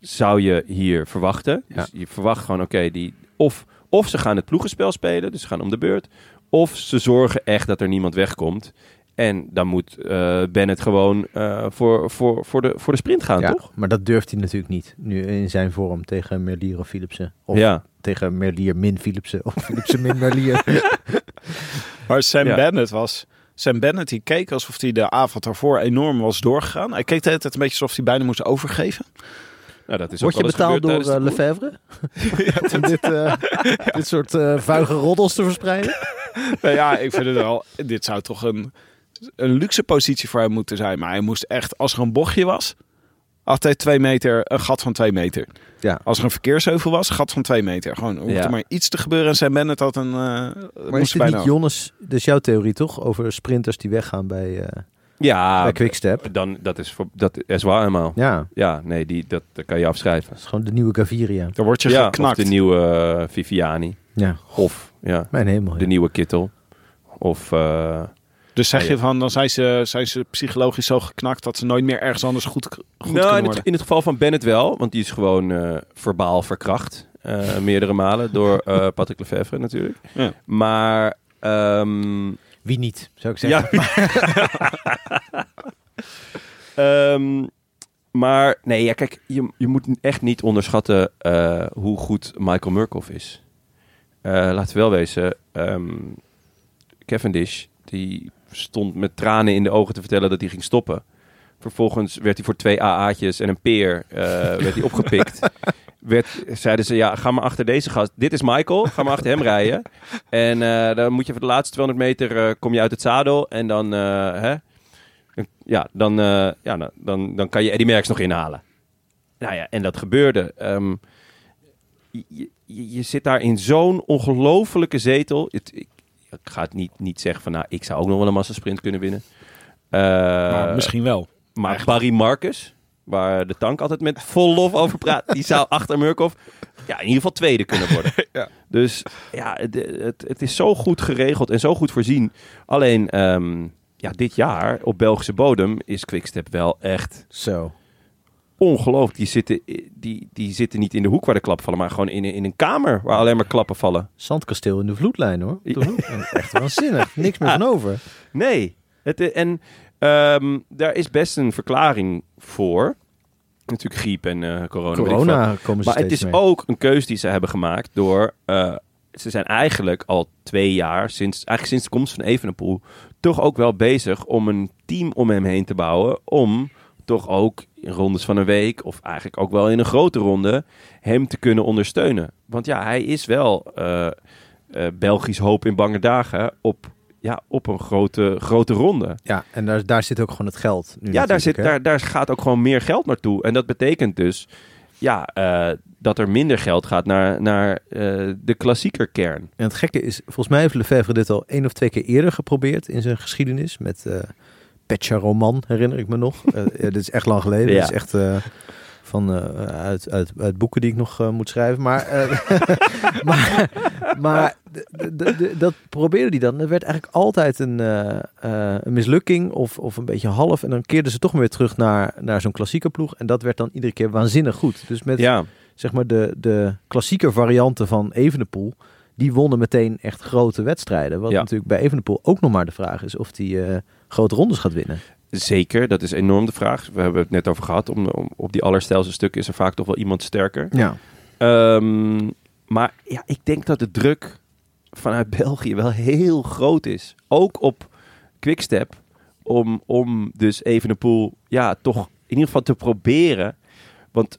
zou je hier verwachten. Dus je verwacht gewoon, oké, die of, of ze gaan het ploegenspel spelen, dus ze gaan om de beurt. Of ze zorgen echt dat er niemand wegkomt. En dan moet eh Bennett gewoon eh, voor, voor, voor, de, voor de sprint gaan, ja, toch? maar dat durft hij natuurlijk niet. Nu in zijn vorm tegen Merlier of Philipsen. Of ja. tegen Merlier min Philipsen. Of Philipsen min Merlier. Maar Sam Ja. Bennett was... Sam Bennett die keek alsof hij de avond daarvoor enorm was doorgegaan. Hij keek de hele tijd een beetje alsof hij bijna moest overgeven. Nou, dat is Word ook je betaald door de Lefebvre? Om dit, eh, dit soort eh, vuige roddels te verspreiden? Nou ja, ik vind het wel... Dit zou toch een, een luxe positie voor hem moeten zijn. Maar hij moest echt... Als er een bochtje was... Hij twee meter, een gat van twee meter. Ja. Als er een verkeersheuvel was, gat van twee meter. Gewoon, hoeft Ja. er maar iets te gebeuren. En Sam Bennett had een... eh Maar is dit bijna niet Jonnes, dat is jouw theorie toch? Over sprinters die weggaan bij, Ja, bij Quickstep. dan, dat is, voor, dat is waar helemaal. Ja, Ja, nee, die, dat, dat kan je afschrijven. dat is gewoon de nieuwe Gaviria. Dan word je Ja, of geknakt. de nieuwe eh, Viviani. Ja, Of ja, mijn hemel. de ja. nieuwe Kittel. Of eh, Dus zeg Ja, je van, dan zijn ze, zijn ze psychologisch zo geknakt dat ze nooit meer ergens anders goed, goed nou, kunnen in het, worden. in het geval van Bennett wel, want die is gewoon eh, verbaal verkracht. eh, meerdere malen door eh Patrick Lefevre natuurlijk. Ja. Maar ehm, Wie niet, zou ik zeggen. Ja. Ehm, maar nee, ja, kijk, je, je moet echt niet onderschatten eh, hoe goed Michael Murkoff is. Eh, laten we wel wezen, ehm Cavendish, die stond met tranen in de ogen te vertellen dat hij ging stoppen. Vervolgens werd hij voor twee AA'tjes en een peer eh, werd hij opgepikt. Werd, zeiden ze, ja, ga maar achter deze gast. Dit is Michael, ga maar achter hem rijden. En eh, dan moet je voor de laatste 200 meter eh, kom je uit het zadel. En dan, eh, hè, ja, dan, ja, dan, dan, dan kan je Eddie Merckx nog inhalen. Nou ja, en dat gebeurde. Ehm, je, je, je zit daar in zo'n ongelofelijke zetel. Het, ik, ik ga het niet, niet zeggen van, nou, ik zou ook nog wel een massasprint kunnen winnen. Misschien wel. maar Barry Marcus, waar de tank altijd met vol lof over praat, die zou achter Murkoff ja, in ieder geval tweede kunnen worden. Ja. Dus ja, het, het, het is zo goed geregeld en zo goed voorzien. Alleen ehm, ja, dit jaar op Belgische bodem is Quickstep wel echt Zo. ongelooflijk. Die zitten, die, die zitten niet in de hoek waar de klappen vallen, maar gewoon in, een- in een kamer waar alleen maar klappen vallen. Zandkasteel in de vloedlijn hoor. De vloed- Echt waanzinnig. Niks meer van over. Nee. Het, en ehm, daar is best een verklaring voor. Natuurlijk griep en eh corona. komen ze Maar het is mee. ook een keuze die ze hebben gemaakt door... eh, ze zijn eigenlijk al twee jaar, sinds, eigenlijk sinds de komst van Evenepoel... toch ook wel bezig om een team om hem heen te bouwen... om toch ook in rondes van een week... of eigenlijk ook wel in een grote ronde... hem te kunnen ondersteunen. Want ja, hij is wel eh, Belgisch hoop in bange dagen... op, ja, op een grote, grote ronde. Ja, en daar, daar zit ook gewoon het geld. Nu Ja, daar, zit, hè. daar, daar gaat ook gewoon meer geld naartoe. En dat betekent dus ja, eh, dat er minder geld gaat naar, naar eh, de klassieker kern. En het gekke is, volgens mij heeft Lefebvre dit al één of twee keer eerder geprobeerd in zijn geschiedenis. Met eh Petja Roman, herinner ik me nog. Ja, dit is echt lang geleden. Ja. Dit is echt van, eh, uit, uit, uit boeken die ik nog eh, moet schrijven. Maar, eh, maar, dat probeerde hij dan. Er werd eigenlijk altijd een, een mislukking of, of een beetje half. En dan keerden ze toch weer terug naar, naar zo'n klassieke ploeg. En dat werd dan iedere keer waanzinnig goed. Dus met Ja, zeg maar de, de klassieke varianten van Evenepoel, die wonnen meteen echt grote wedstrijden. Wat Ja. natuurlijk bij Evenepoel ook nog maar de vraag is of die eh, grote rondes gaat winnen. Zeker. Dat is enorm de vraag. We hebben het net over gehad. Om, om, op die allerstijlste stukken is er vaak toch wel iemand sterker. Ja. Ehm, maar ja, ik denk dat de druk vanuit België wel heel groot is. Ook op Quickstep. Om, om dus Evenepoel ja, toch in ieder geval te proberen. Want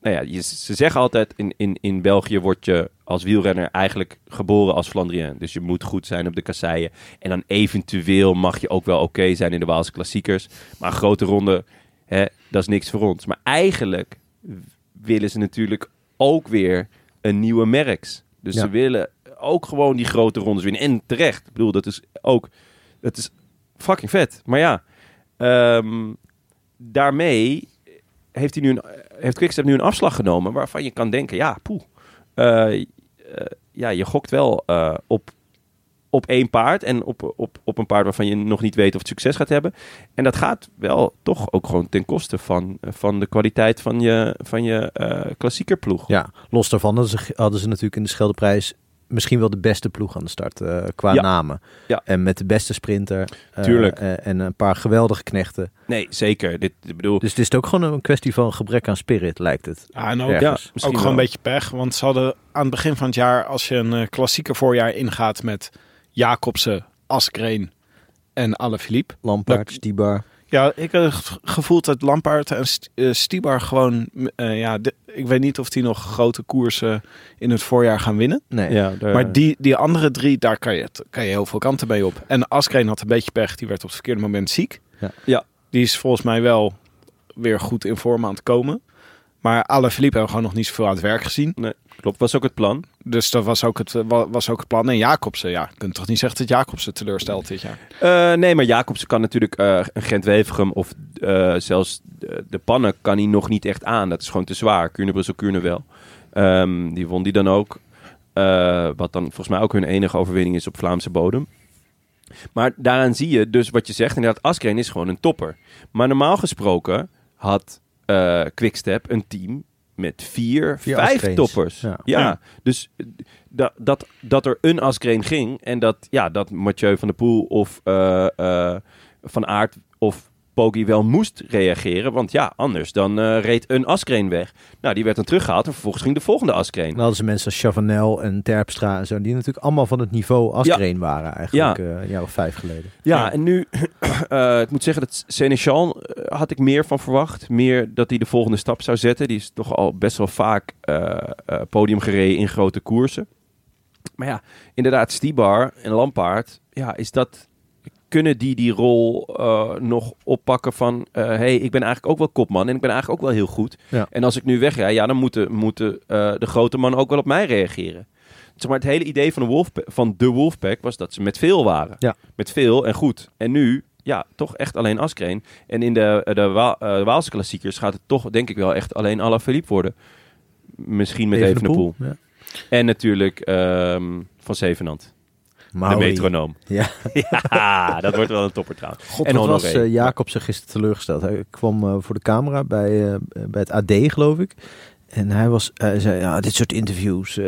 nou ja, je, ze zeggen altijd in, in, in België word je als wielrenner eigenlijk geboren als Flandrien. Dus je moet goed zijn op de kasseien. En dan eventueel mag je ook wel oké zijn in de Waalse klassiekers. Maar een grote ronde, hè, dat is niks voor ons. Maar eigenlijk willen ze natuurlijk ook weer een nieuwe Merks. Dus Ja. ze willen ook gewoon die grote rondes winnen. En terecht. Ik bedoel, dat is ook... Dat is fucking vet. Maar ja, ehm, daarmee heeft, hij nu een, heeft Quickstep nu een afslag genomen... waarvan je kan denken, ja, poeh. eh, eh, ja, je gokt wel eh, op op één paard en op, op, op een paard waarvan je nog niet weet of het succes gaat hebben. En dat gaat wel toch ook gewoon ten koste van, van de kwaliteit van je, van je eh klassieker ploeg. Ja, los daarvan hadden ze, hadden ze natuurlijk in de Scheldeprijs misschien wel de beste ploeg aan de start eh, qua Ja. namen. Ja. En met de beste sprinter. eh, Tuurlijk. eh, en een paar geweldige knechten. Nee, zeker. Dit, ik bedoel, Dus het is ook gewoon een kwestie van gebrek aan spirit, lijkt het. Ja, en ook, Ja. ook gewoon wel. een beetje pech. Want ze hadden aan het begin van het jaar, als je een klassieke voorjaar ingaat met Jacobsen, Askreen en Alaphilippe. Lampaard, Dat- Stibar. Ja, ik heb het gevoel dat Lampaard en eh, Stibar gewoon... eh, ja, de- ik weet niet of die nog grote koersen in het voorjaar gaan winnen. Nee. Ja, daar- Maar die, die andere drie, daar kan je, kan je heel veel kanten mee op. En Askreen had een beetje pech. Die werd op het verkeerde moment ziek. Ja. Ja. Die is volgens mij wel weer goed in vorm aan het komen. Maar Alaphilippe hebben we gewoon nog niet zoveel aan het werk gezien. klopt, was ook het plan. Dus dat was ook het, wa- was ook het plan. En Jacobsen, ja, je kunt toch niet zeggen dat Jacobsen teleurstelt dit jaar. Eh, nee, maar Jacobsen kan natuurlijk eh, een Gent-Wevergem of eh, zelfs de, de pannen kan hij nog niet echt aan. Dat is gewoon te zwaar. Kuurne, Brussel, Kuurne wel. Ehm, die won die dan ook. Eh, wat dan volgens mij ook hun enige overwinning is op Vlaamse bodem. Maar daaraan zie je dus wat je zegt. Inderdaad, Askreen is gewoon een topper. Maar normaal gesproken had eh Quickstep een team met vier, Vier vijf toppers. Ja. Ja, Ja. dus eh, dat, dat, dat er een Askreen ging en dat, ja, dat Mathieu van der Poel of eh, eh, Van Aert of Poggi wel moest reageren. Want ja, anders dan eh, reed een Askreen weg. Nou, die werd dan teruggehaald en vervolgens ging de volgende Askreen. Dan hadden ze mensen als Chavanel en Terpstra en zo. Die natuurlijk allemaal van het niveau Askreen waren eigenlijk. eh, een jaar of vijf geleden. Ja, Ja. en nu, eh, ik moet zeggen dat Seneschal had ik meer van verwacht. Meer dat hij de volgende stap zou zetten. Die is toch al best wel vaak podium gereden in grote koersen. Maar ja, inderdaad, Stibar en Lampaard, ja, is dat... Kunnen die die rol eh, nog oppakken van... eh hey, ik ben eigenlijk ook wel kopman en ik ben eigenlijk ook wel heel goed. Ja. En als ik nu wegrij, ja, dan moeten, moeten eh, de grote mannen ook wel op mij reageren. Zeg maar, het hele idee van de, Wolfpack, van de Wolfpack was dat ze met veel waren. Ja. Met veel en goed. En nu, ja, toch echt alleen Askreen. En in de, de, Wa- Waalse klassiekers gaat het toch, denk ik wel, echt alleen Alaphilippe worden. Misschien met Evenepoel. Ja. En natuurlijk ehm, Van Zevenand. De Mauri. metronoom. Ja. ja, dat wordt wel een topper trouwens. God, En wat was eh, Jacobsen gisteren teleurgesteld. Hij kwam eh, voor de camera bij, eh, bij het AD, geloof ik. En hij was, hij zei, ja, dit soort interviews.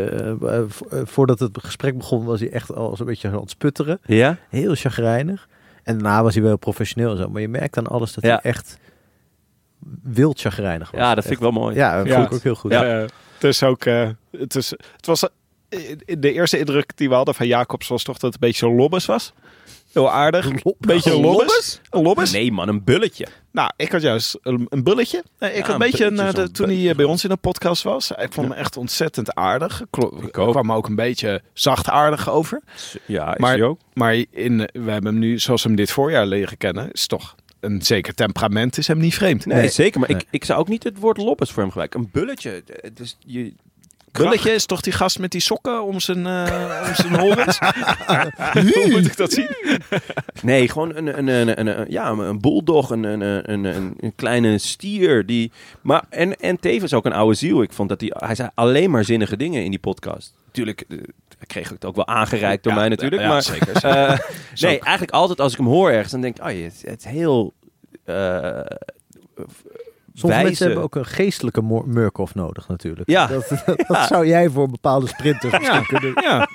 vo- voordat het gesprek begon, was hij echt al zo'n beetje aan het sputteren. Ja? Heel chagrijnig. En daarna was hij wel professioneel en zo. Maar je merkt aan alles dat Ja. hij echt wild chagrijnig was. Ja, dat vind ik wel mooi. Ja, dat Ja. vond ik ook heel goed. Ja. het is ook, eh, het, is, het was, de eerste indruk die we hadden van Jacobs was toch dat het een beetje lobbes was. Heel aardig. Een beetje een lobbes. Een lobbes. Nee man, een bulletje. Nou, ik had juist een, een bulletje. Ik Ja, had een een beetje, een, eh, de- toen hij bulletje. eh, bij ons in de podcast was. Ik vond hem echt ontzettend aardig. Klo- Ik ook. kwam ook een beetje zachtaardig over. Ja, is Maar- hij ook. Maar in, we hebben hem nu, zoals we hem dit voorjaar leren kennen, is toch een zeker temperament is hem niet vreemd. Nee, zeker. Maar Nee. ik, ik zou ook niet het woord lobbes voor hem gebruiken. Een bulletje. Het is, je, Bulletje is toch die gast met die sokken om zijn, eh om zijn horens? Hoe moet ik dat zien? Nee, gewoon een, een, een, een, ja, een bulldog, een, een, een, een, kleine stier. Die, maar, en, en tevens ook een oude ziel. Ik vond dat hij, hij zei alleen maar zinnige dingen in die podcast. Natuurlijk, eh, kreeg het ook wel aangereikt door Ja, mij natuurlijk. ja, maar zeker. eh, nee, eigenlijk altijd als ik hem hoor ergens, dan denk ik, oh, je, het, het is heel... Sommige wijze. mensen hebben ook een geestelijke Murkoff nodig natuurlijk. Ja. Dat, dat, dat Ja. zou jij voor bepaalde sprinters misschien kunnen Ja,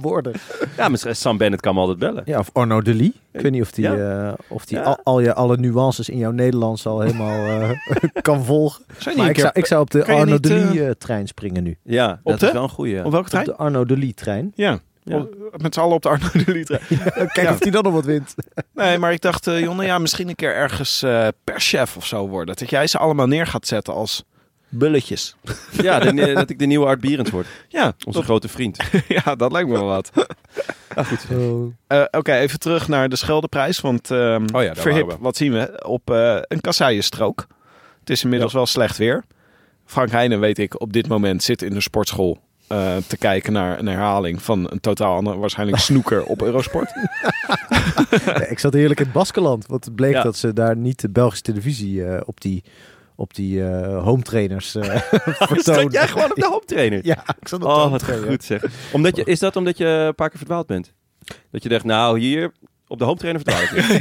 worden. Ja, misschien Sam Bennett kan me altijd bellen. Ja, of Arno de Lee. Ik weet niet of die, eh, of die Ja. al, al je alle nuances in jouw Nederlands al helemaal eh, kan volgen. Maar ik keer- zou, ik zou op de Arno niet, de eh, Lee eh, trein springen nu. Ja, dat de? is wel een. Op welke Op trein? de Arno de Lee trein. Ja. Ja. Met z'n allen op de Arno de Litre. Kijk Ja. of die dan nog wat wint. Nee, maar ik dacht, eh, Jonne, ja, misschien een keer ergens eh perschef of zo worden. Dat jij ze allemaal neer gaat zetten als bulletjes. Ja, de- dat ik de nieuwe Art Bierens word. Ja, Onze dat, grote vriend. ja, dat lijkt me wel wat. Eh, Oké, even terug naar de Scheldeprijs. Want ehm Oh ja, Verhip, wat zien we? Op een kasseienstrook. Het is inmiddels wel slecht weer. Frank Heijnen, weet ik, op dit moment zit in de sportschool eh, te kijken naar een herhaling van een totaal ander, waarschijnlijk snoeker op Eurosport. Ja, ik zat heerlijk in het Baskeland. Want het bleek Ja. dat ze daar niet de Belgische televisie eh, op die, op die eh, home trainers eh vertoonden. Stond jij gewoon op de hooptrainer? Ja, ik zat op de Oh, home wat trainer. goed zeg. Omdat je, is dat omdat je een paar keer verdwaald bent? Dat je dacht, nou hier op de home trainer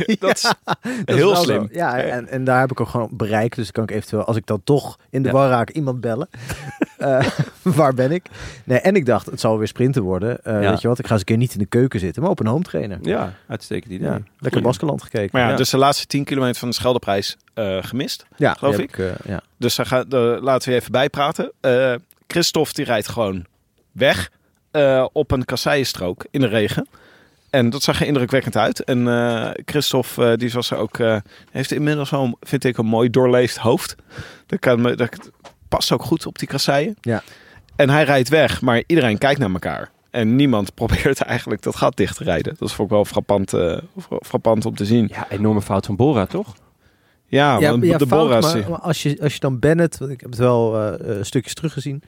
ik. dat is Dat is heel slim. zo. Ja, en, en daar heb ik ook gewoon bereik. Dus kan ik eventueel, als ik dan toch in de Ja. war raak, iemand bellen. Eh, waar ben ik? Nee, en ik dacht, het zal weer sprinten worden. Eh, Ja. Weet je wat, ik ga eens een keer niet in de keuken zitten, maar op een home trainer. Ja, uitstekend idee. Ja, lekker. Baskeland gekeken. Maar ja, Ja. dus de laatste 10 kilometer van de Scheldeprijs eh, gemist. ja, geloof eh, ja. Dus daar ga, daar laten we even bijpraten. Eh Christophe die rijdt gewoon weg eh, op een kasseienstrook in de regen. En dat zag er indrukwekkend uit. En eh Christophe eh, die was er ook, eh, heeft inmiddels wel, vind ik, een mooi doorleefd hoofd. Dat, kan, me- dat past ook goed op die kasseien. Ja. En hij rijdt weg, maar iedereen kijkt naar elkaar. En niemand probeert eigenlijk dat gat dicht te rijden. Dat is ook wel frappant, eh, fra- frappant om te zien. Ja, enorme fout van Bora, toch? Ja, want de fout, Bora's... maar, maar als, je, als je dan Bennett, want ik heb het wel stukjes teruggezien.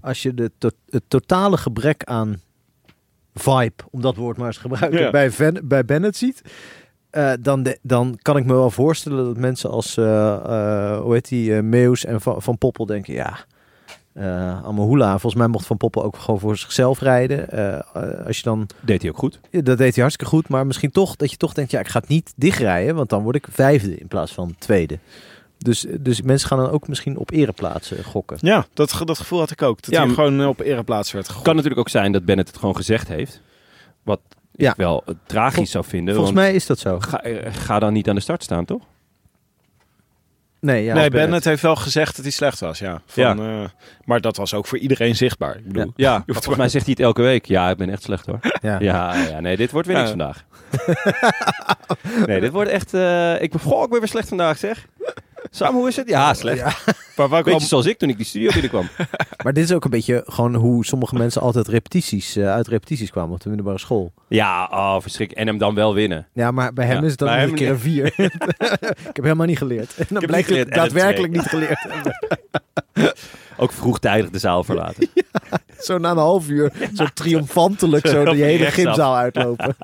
Als je de to- het totale gebrek aan vibe, om dat woord maar eens te gebruiken, Ja. bij, Ven- bij Bennett ziet. eh, dan, de- dan kan ik me wel voorstellen dat mensen als, eh, eh, hoe heet die, Meus en Van, van Poppel denken, ja, eh Amahula. Volgens mij mocht Van Poppel ook gewoon voor zichzelf rijden. Als je dan Deed hij ook goed. ja, dat deed hij hartstikke goed. Maar misschien toch dat je toch denkt, ja, ik ga het niet dichtrijden. Want dan word ik vijfde in plaats van tweede. Dus, dus mensen gaan dan ook misschien op ereplaatsen gokken. Ja, dat, ge- dat gevoel had ik ook. Dat Ja, hij gewoon eh, op ereplaats werd gegooid. Kan natuurlijk ook zijn dat Bennett het gewoon gezegd heeft. Wat Ja. ik wel eh, tragisch zou vinden. Volgens mij is dat zo. Ga, eh, ga dan niet aan de start staan, toch? Nee, ja, nee, Bennett heeft wel gezegd dat hij slecht was, ja. Van, Ja. eh, maar dat was ook voor iedereen zichtbaar. Ik bedoel, Ja, hoeft volgens mij zegt hij het elke week. Ja, ik ben echt slecht hoor. Ja. Ja, ja nee, dit wordt weer niks Ja. vandaag. nee, dit wordt echt... eh, ik, goh, ik ben weer slecht vandaag, zeg. Sam, hoe is het? Ja, slecht. Ja. maar waar Beetje wel- zoals ik toen ik die studio binnenkwam. Maar dit is ook een beetje gewoon hoe sommige mensen altijd repetities, eh, uit repetities kwamen op de middelbare school. Ja, oh, verschrikkelijk. En hem dan wel winnen. Ja, maar bij hem Ja, is het dan een keer een vier. ik heb helemaal niet geleerd. En dan blijkt geleerd daadwerkelijk niet geleerd. Ook vroegtijdig de zaal verlaten. zo na een half uur, zo triomfantelijk zo die hele gymzaal uitlopen.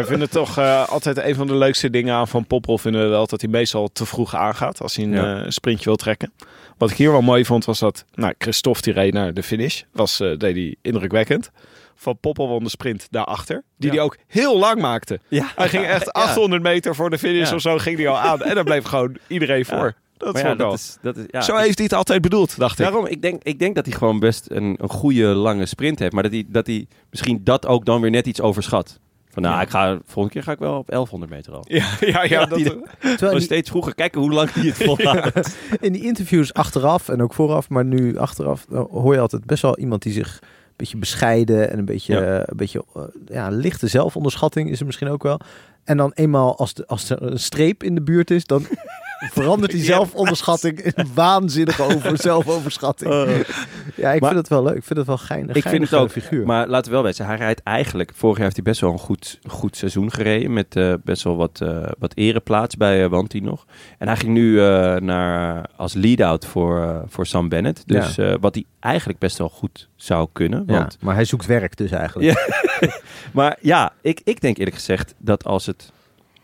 Wij vinden toch eh, altijd een van de leukste dingen aan Van Poppel... vinden we wel dat hij meestal te vroeg aangaat... als hij een Ja. eh, sprintje wil trekken. Wat ik hier wel mooi vond was dat... Nou, Christophe die reed naar de finish. Was, eh, deed hij indrukwekkend. Van Poppel won de sprint daarachter. Die Ja. hij ook heel lang maakte. Ja. Hij ging echt Ja. 800 meter voor de finish of zo ging hij al aan. En dan bleef gewoon iedereen voor. Dat Maar ja, is, dat is, ja, Zo heeft hij het altijd bedoeld, dacht ik. Daarom, ik denk, ik denk dat hij gewoon best een, een goede lange sprint heeft. Maar dat hij, dat hij misschien dat ook dan weer net iets overschat. Van nou, Ja. ik ga, volgende keer ga ik wel op 1100 meter al. Ja, ja, ja. Ja, dat, die- Terwijl die- steeds vroeger kijken hoe lang hij het volhoudt. In die interviews achteraf en ook vooraf, maar nu achteraf, dan hoor je altijd best wel iemand die zich een beetje bescheiden en een beetje, Ja. eh, een beetje eh, ja, lichte zelfonderschatting is er misschien ook wel. En dan eenmaal als, de, als er een streep in de buurt is, dan verandert die zelfonderschatting in een waanzinnige over zelfoverschatting. ja, ik Maar- vind het wel leuk. Ik vind het wel geinig. Ik vind het ook. figuur. Maar laten we wel weten, hij rijdt eigenlijk... Vorig jaar heeft hij best wel een goed, goed seizoen gereden. Met eh, best wel wat, eh wat ereplaats bij uh, Wanty nog. En hij ging nu eh, naar, als lead-out voor, eh, voor Sam Bennett. Dus eh, wat hij eigenlijk best wel goed zou kunnen. ja, Want maar hij zoekt werk dus eigenlijk. Ja. Maar ja, ik, ik denk eerlijk gezegd dat als het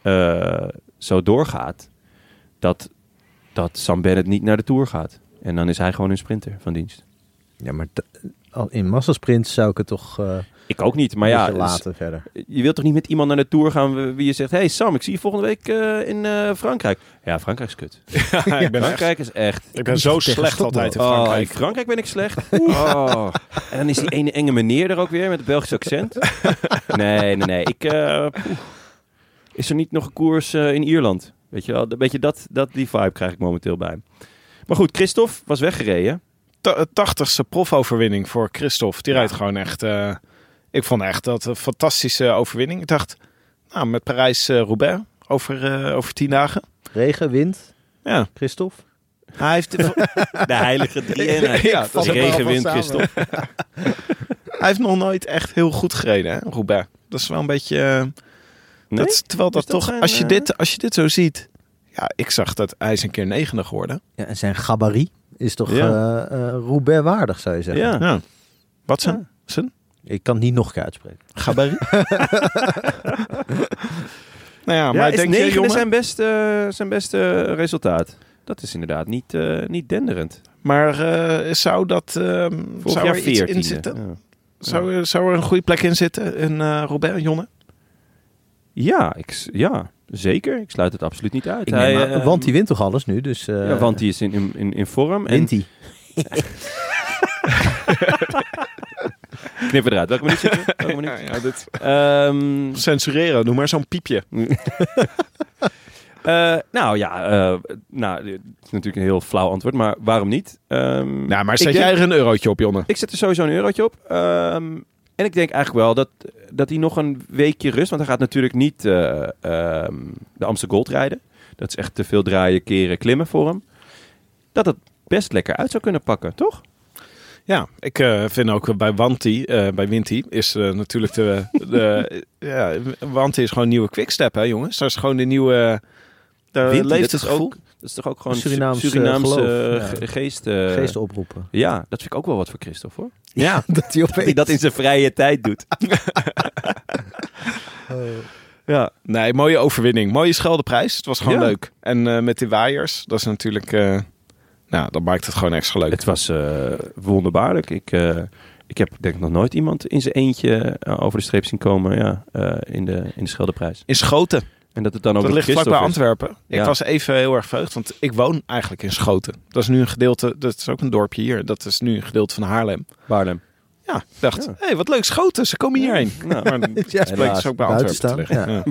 eh, zo doorgaat, dat, dat Sam Bennett niet naar de Tour gaat. En dan is hij gewoon een sprinter van dienst. Ja, maar al in massasprint zou ik het toch eh Ik ook niet, maar ja, dus laten verder. je wilt toch niet met iemand naar de Tour gaan wie je zegt... hey Sam, ik zie je volgende week eh, in eh, Frankrijk. Ja, Frankrijk is kut. Ja, ik ben, echt, Frankrijk is echt... ik ben zo slecht altijd in Oh, in Frankrijk. Frankrijk ben ik slecht. Oh. En dan is die ene enge meneer er ook weer met het Belgisch accent. Nee, nee, nee. Ik, eh, is er niet nog een koers eh, in Ierland? Weet je wel, weet je dat, dat, die vibe krijg ik momenteel bij hem. Maar goed, Christophe was weggereden. Ta- Tachtigste profoverwinning voor Christophe. Die Ja. rijdt gewoon echt... eh, ik vond echt dat een fantastische overwinning. Ik dacht, nou, met Parijs-Roubaix over, eh, over tien dagen. Regen, wind, Ja, Christophe. hij heeft, De heilige drie-eenheid. Ja, dat is regenwind. Christophe. hij heeft nog nooit echt heel goed gereden, hè, Roubaix. Dat is wel een beetje... eh, Nee? dat, terwijl dat, toch, zijn, als, je eh, dit, als je dit zo ziet... Ja, ik zag dat hij is een keer negende geworden. Ja, en zijn gabarit is toch Ja. eh, eh, Roubaix waardig, zou je zeggen. Ja. Ja. Wat zijn? Ja. zijn? Ik kan het niet nog een keer uitspreken. Gabarit? nou ja, Ja, maar is denk je, jongen... zijn beste, zijn beste resultaat. Dat is inderdaad niet, eh, niet denderend. Maar eh, zou dat... ehm zou er iets in 14e. zitten? Ja. Zou, er- zou er een goede plek in zitten in eh Robert, Jonne? Ja, ik, ja, zeker. Ik sluit het absoluut niet uit. Ik neem aan- eh, want die wint toch alles nu, dus... eh ja, want die is in, in, in, in vorm. En wint die. knippen eruit. Welke minuut zitten we? Welke minuut? Ja, dit... Ehm, Censureren, noem maar zo'n piepje. eh, nou ja, eh, nou, dit is natuurlijk een heel flauw antwoord, maar waarom niet? Ehm, Ja, maar ik zet denk- jij er een eurotje op, Jonne? Ik zet er sowieso een eurotje op. Ehm, en ik denk eigenlijk wel dat, dat hij nog een weekje rust... Want hij gaat natuurlijk niet eh, ehm, de Amsterdam Gold rijden. Dat is echt te veel draaien, keren, klimmen voor hem. Dat het best lekker uit zou kunnen pakken, toch? Ja, ik eh, vind ook bij Wanti, eh, bij Winti, is natuurlijk de, de ja, Wanti is gewoon een nieuwe quickstep, hè jongens. Dat is gewoon de nieuwe, daar Winti, leeft dat het ook, dat is toch ook gewoon Surinaams, eh, Surinaamse geloof, eh, ja. geest. eh, Geesten oproepen. Ja, dat vind ik ook wel wat voor Christophe, hoor. Ja, dat hij Dat hij dat in zijn vrije tijd doet. ja. nee, mooie overwinning. Mooie scheldeprijs. Het was gewoon Ja. leuk. En eh, met die waaiers, dat is natuurlijk, eh, nou, dat maakt het gewoon extra leuk. Het was eh, wonderbaarlijk. Ik, eh, ik heb denk ik nog nooit iemand in zijn eentje eh, over de streep zien komen ja, eh, in, de, in de Scheldeprijs. In Schoten, En dat het dan ook dat ligt vlakbij. Antwerpen. Ik Ja. was even heel erg verheugd, want ik woon eigenlijk in Schoten. Dat is nu een gedeelte, dat is ook een dorpje hier. Dat is nu een gedeelte van Haarlem. Haarlem. Ja, ik dacht, Ja. hé, wat leuk, Schoten, ze komen hierheen. Nou, Maar Ja, het bleek dus ook bij Antwerpen te staan, liggen. Ja.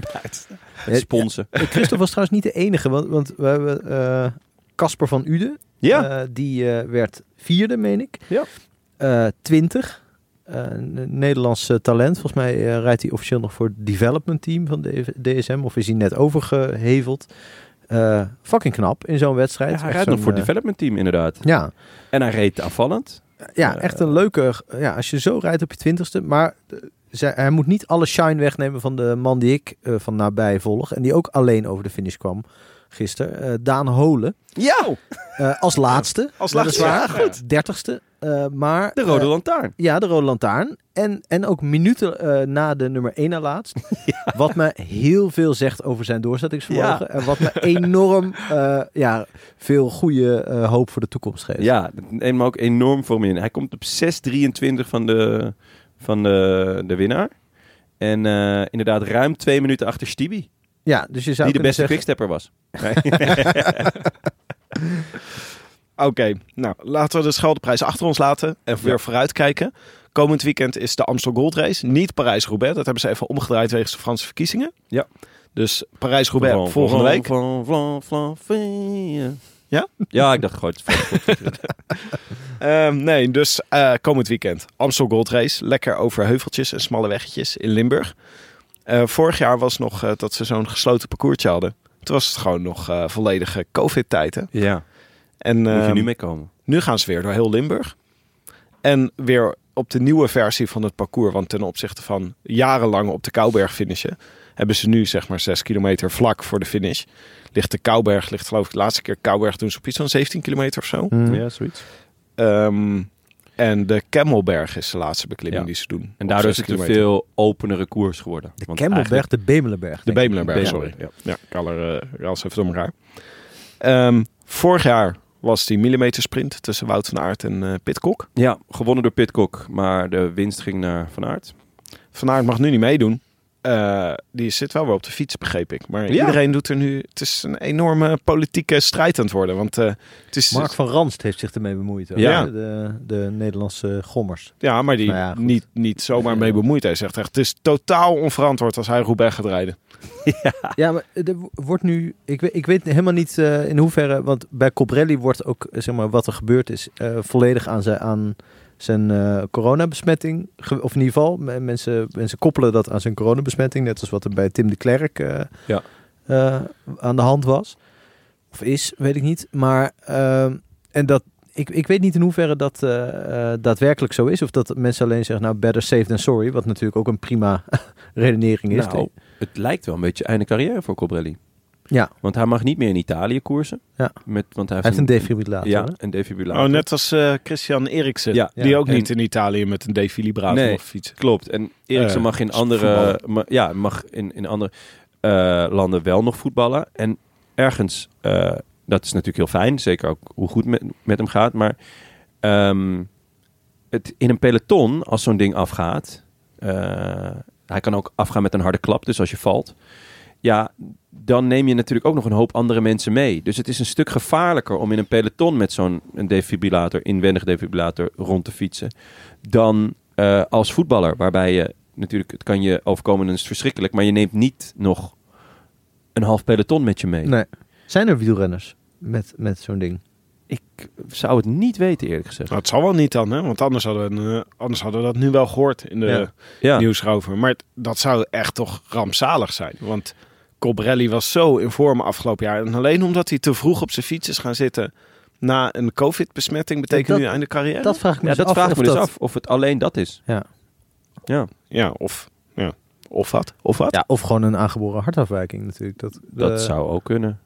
Ja, sponsen. ja, Christophe was trouwens niet de enige, want, want we hebben eh, Casper van Uden. Ja. Eh, die eh, werd vierde, meen ik. Ja. Eh, 20. Eh, een Nederlands eh, talent. Volgens mij eh, rijdt hij officieel nog voor het development team van de DSM. Of is hij net overgeheveld. Eh fucking knap in zo'n wedstrijd. Ja, hij rijdt nog voor het eh, development team inderdaad. Ja, En hij reed aanvallend. ja, Eh, echt een leuke... Ja, als je zo rijdt op je twintigste. Maar eh, hij moet niet alle shine wegnemen van de man die ik eh, van nabij volg. En die ook alleen over de finish kwam gisteren. Eh, Daan Holen. Ja, Eh, als laatste. Als laatste, ja, goed. Dertigste. Eh, maar, de Rode Lantaarn. ja, de Rode Lantaarn. En, en ook minuten eh, na de nummer 1 na laatst. Wat me heel veel zegt over zijn doorzettingsvermogen. Ja. En wat me enorm eh, ja, veel goede eh, hoop voor de toekomst geeft. Ja, neemt me ook enorm voor me in. Hij komt op 6.23 van de, van de, de winnaar. En eh, inderdaad ruim twee minuten achter Stibi. Ja, dus je zou Die de beste zeggen... quickstepper was. Oké, nou laten we de Scheldeprijs achter ons laten en weer vooruitkijken. Komend weekend is de Amstel Gold Race, niet Parijs-Roubaix. Dat hebben ze even omgedraaid wegens de Franse verkiezingen. Ja. Dus Parijs-Roubaix volgende week. vlan, vlan, vlan, vlan. Ja? Ja, ik dacht gewoon. Ehm, nee, dus eh, komend weekend Amstel Gold Race. Lekker over heuveltjes en smalle weggetjes in Limburg. Eh, vorig jaar was nog eh, dat ze zo'n gesloten parcoursje hadden. Toen was het gewoon nog eh, volledige COVID-tijd. hè. Ja, En moet je ehm, nu mee komen. Nu gaan ze weer door heel Limburg. En weer op de nieuwe versie van het parcours. Want ten opzichte van jarenlang op de Kouberg finishen... hebben ze nu zeg maar 6 kilometer vlak voor de finish. Ligt de Kouberg, ligt geloof ik de laatste keer Kouberg doen ze op iets van 17 kilometer of zo. Hmm. Ja, zoiets. Ehm, en de Kemmelberg is de laatste beklimming Ja. die ze doen. En daardoor is 6 het een kilometer. veel openere koers geworden. De Want Kemmelberg, de Bemelenberg. De. Bemelenberg, sorry. Ja. Ja, ik haal er uh, raals even door elkaar. Ehm, vorig jaar was die millimeter sprint tussen Wout van Aert en eh Pitcock. Ja, gewonnen door Pitcock, maar de winst ging naar Van Aert. Van Aert mag nu niet meedoen. Eh, die zit wel weer op de fiets, begreep ik. Maar Ja. iedereen doet er nu... Het is een enorme politieke strijd aan het worden. Want eh, het is... Mark van Ranst heeft zich ermee bemoeid. Ja. hè? De, de Nederlandse gommers. Ja, maar die Nou ja, niet, niet zomaar mee bemoeid. Hij zegt echt, het is totaal onverantwoord als hij Roubaix gaat rijden. Ja, maar er wordt nu... Ik weet, ik weet helemaal niet eh, in hoeverre... Want bij Cobrelli wordt ook, eh, zeg maar, wat er gebeurd is... eh, volledig aan zijn, aan zijn eh, coronabesmetting... Of in ieder geval, me- mensen, mensen koppelen dat aan zijn coronabesmetting. Net als wat er bij Tim de Klerk eh, Ja. eh, aan de hand was. Of is, weet ik niet. Maar... ehm, en dat... Ik, ik weet niet in hoeverre dat daadwerkelijk zo is. Of dat mensen alleen zeggen, nou, better safe than sorry. Wat natuurlijk ook een prima redenering is. Nou, het lijkt wel een beetje einde carrière voor Cobrelli. Ja. Want hij mag niet meer in Italië koersen. Ja. Met, want hij Hij heeft een een defibrillator. Ja, een defibrillator. Oh, net als eh, Christian Eriksen. Ja. Die Ja. ook En- niet in Italië met een defibrillator Nee. of fietsen. Klopt. En Eriksen Eh, mag in andere, ma- ja, mag in, in andere eh, landen wel nog voetballen. En ergens, eh, dat is natuurlijk heel fijn. Zeker ook hoe goed met, met hem gaat. Maar ehm, het, in een peloton, als zo'n ding afgaat, eh, hij kan ook afgaan met een harde klap, dus als je valt, ja, dan neem je natuurlijk ook nog een hoop andere mensen mee. Dus het is een stuk gevaarlijker om in een peloton met zo'n een defibrillator, inwendig defibrillator, rond te fietsen, dan eh, als voetballer, waarbij je natuurlijk, het kan je overkomen en het is verschrikkelijk, maar je neemt niet nog een half peloton met je mee. Nee. Zijn er wielrenners met, met zo'n ding? Ik zou het niet weten, eerlijk gezegd. Nou, het zal wel niet dan, hè? want anders hadden, we, eh, anders hadden we dat nu wel gehoord in de Ja. Ja, nieuwsrover. Maar het- dat zou echt toch rampzalig zijn. Want Cobrelli was zo in vorm afgelopen jaar. En alleen omdat hij te vroeg op zijn fiets is gaan zitten na een covid-besmetting, betekent Dat- nu einde carrière? Dat vraag ik me ja dus dat af. vraag ik of me dus dat- af of het alleen dat is. Ja. Ja, Ja, of, ja. of wat? Of wat? Ja, of gewoon een aangeboren hartafwijking natuurlijk. Dat, dat eh, zou ook kunnen.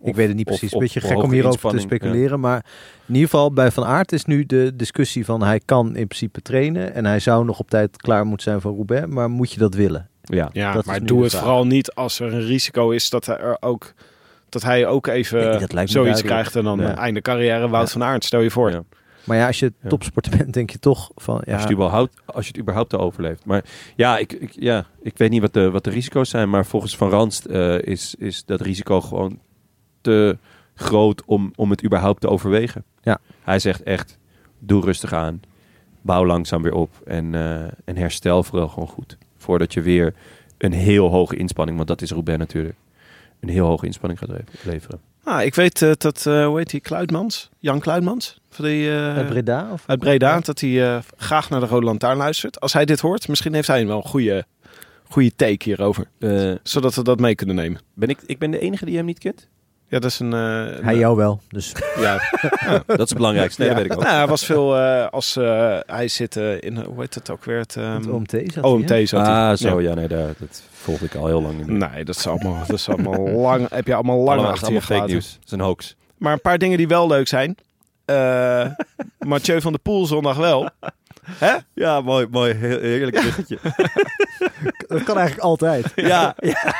Ik Of- weet het niet precies. Een beetje gek om hierover te speculeren. Maar in ieder geval bij Van Aert is nu de discussie van... hij kan in principe trainen en hij zou nog op tijd klaar moeten zijn voor Roubaix. Maar moet je dat willen? Ja. Ja, Dat is maar doe het vraag. vooral niet als er een risico is dat hij er ook, dat hij ook even Nee, zoiets duidelijk. krijgt en dan Ja. einde carrière Wout Ja. van Aert. Stel je voor. Ja. Maar ja, als je topsporter bent, denk je toch van... Ja, Als, je het überhaupt, als je het überhaupt overleeft. Maar ja, ik, ik, ja, ik weet niet wat de, wat de risico's zijn. Maar volgens Van Ranst eh, is, is dat risico gewoon te groot om, om het überhaupt te overwegen. Ja. Hij zegt echt, doe rustig aan. Bouw langzaam weer op. En, eh, en herstel vooral gewoon goed. Voordat je weer een heel hoge inspanning, want dat is Roubaix natuurlijk, een heel hoge inspanning gaat le- leveren. Ah, ik weet eh, dat, eh, hoe heet die, Kluitmans? Jan Kluitmans? Van die, eh, Uit Breda? Of? uit Breda, dat hij eh, graag naar de Rode Lantaarn luistert. Als hij dit hoort, misschien heeft hij wel een goede, goede take hierover. Eh, Zodat we dat mee kunnen nemen. ben ik, ik ben de enige die hem niet kent? Ja, dat is een... eh, Hij een- jou wel. Dus Ja, Dat is het belangrijkste. Nee, ja. dat weet ik ook. Nou, hij was veel eh, als... eh, hij zit eh, in, hoe heet het ook weer? Het, ehm, het OMT zat hij, OMT zat hij. Ah, zo. Ja. Ja, nee, daar, dat volg ik al heel lang niet meer. Nee, dat is allemaal, dat is allemaal lang. Heb je allemaal lang Allemaal, achter je fake gelaten. nieuws. Het is een hoax. Maar een paar dingen die wel leuk zijn. Eh Mathieu van der Poel zondag wel. Hè? Ja, mooi, mooi. Heel, heerlijk bruggetje. Dat kan eigenlijk altijd. ja, ja.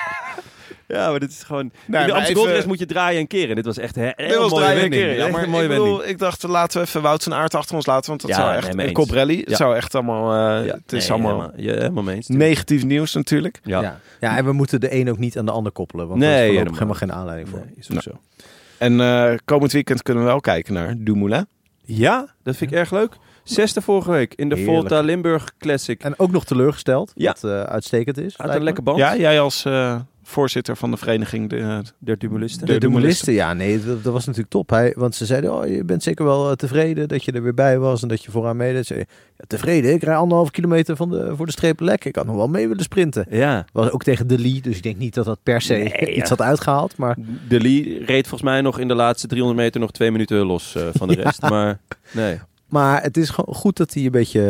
Ja, maar dit is gewoon... Nee, in de Amsterdam even- moet je draaien en keren. Dit was echt een Dit heel was mooie een wending. Ja, maar een mooie ik, bedoel, wending. ik dacht, laten we even Wout van Aert achter ons laten. Want dat Ja, zou echt... mee en eens. Cobrelli, het Ja. zou echt allemaal... eh, Ja, het is nee, allemaal Helemaal, ja, helemaal mee eens. negatief nieuws natuurlijk. Ja. Ja. ja, en we moeten de een ook niet aan de ander koppelen. Want Nee, er is helemaal. helemaal geen aanleiding voor. Nee, is zo. En eh, komend weekend kunnen we wel kijken naar Dumoulin. Ja, dat vind ik erg leuk. Zesde vorige week in de Heerlijk. Volta Limburg Classic. En ook nog teleurgesteld, Ja. wat eh, uitstekend is. Uit een lekker band. Ja, jij als eh, voorzitter van de vereniging. De. De De Dumoulisten, ja, nee, dat, dat was natuurlijk top. Hij, want ze zeiden, oh, je bent zeker wel eh, tevreden dat je er weer bij was en dat je vooraan meedeed. Ja, tevreden, ik rij anderhalf kilometer van de, voor de streep lek. Ik had nog wel mee willen sprinten. Ja. Was ook tegen de Lee, dus ik denk niet dat dat per se Nee, iets ja. had uitgehaald. Maar De Lee reed volgens mij nog in de laatste 300 meter nog twee minuten los eh, van de rest. Maar nee. Maar het is gewoon goed dat hij een beetje,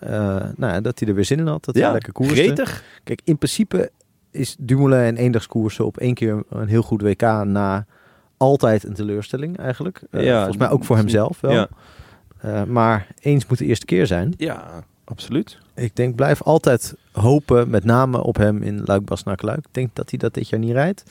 eh, nou, ja, dat hij er weer zin in had. Dat hij lekker koerste. gretig. Kijk, in principe is Dumoulin en eendagskoersen op één keer een heel goed WK na altijd een teleurstelling eigenlijk. Eh, Ja, volgens mij ook voor hemzelf wel. Ja. Eh, maar eens moet de eerste keer zijn. ja, absoluut. Ik denk, blijf altijd hopen, met name op hem in Luik-Bastenaken-Luik. Ik denk dat hij dat dit jaar niet rijdt.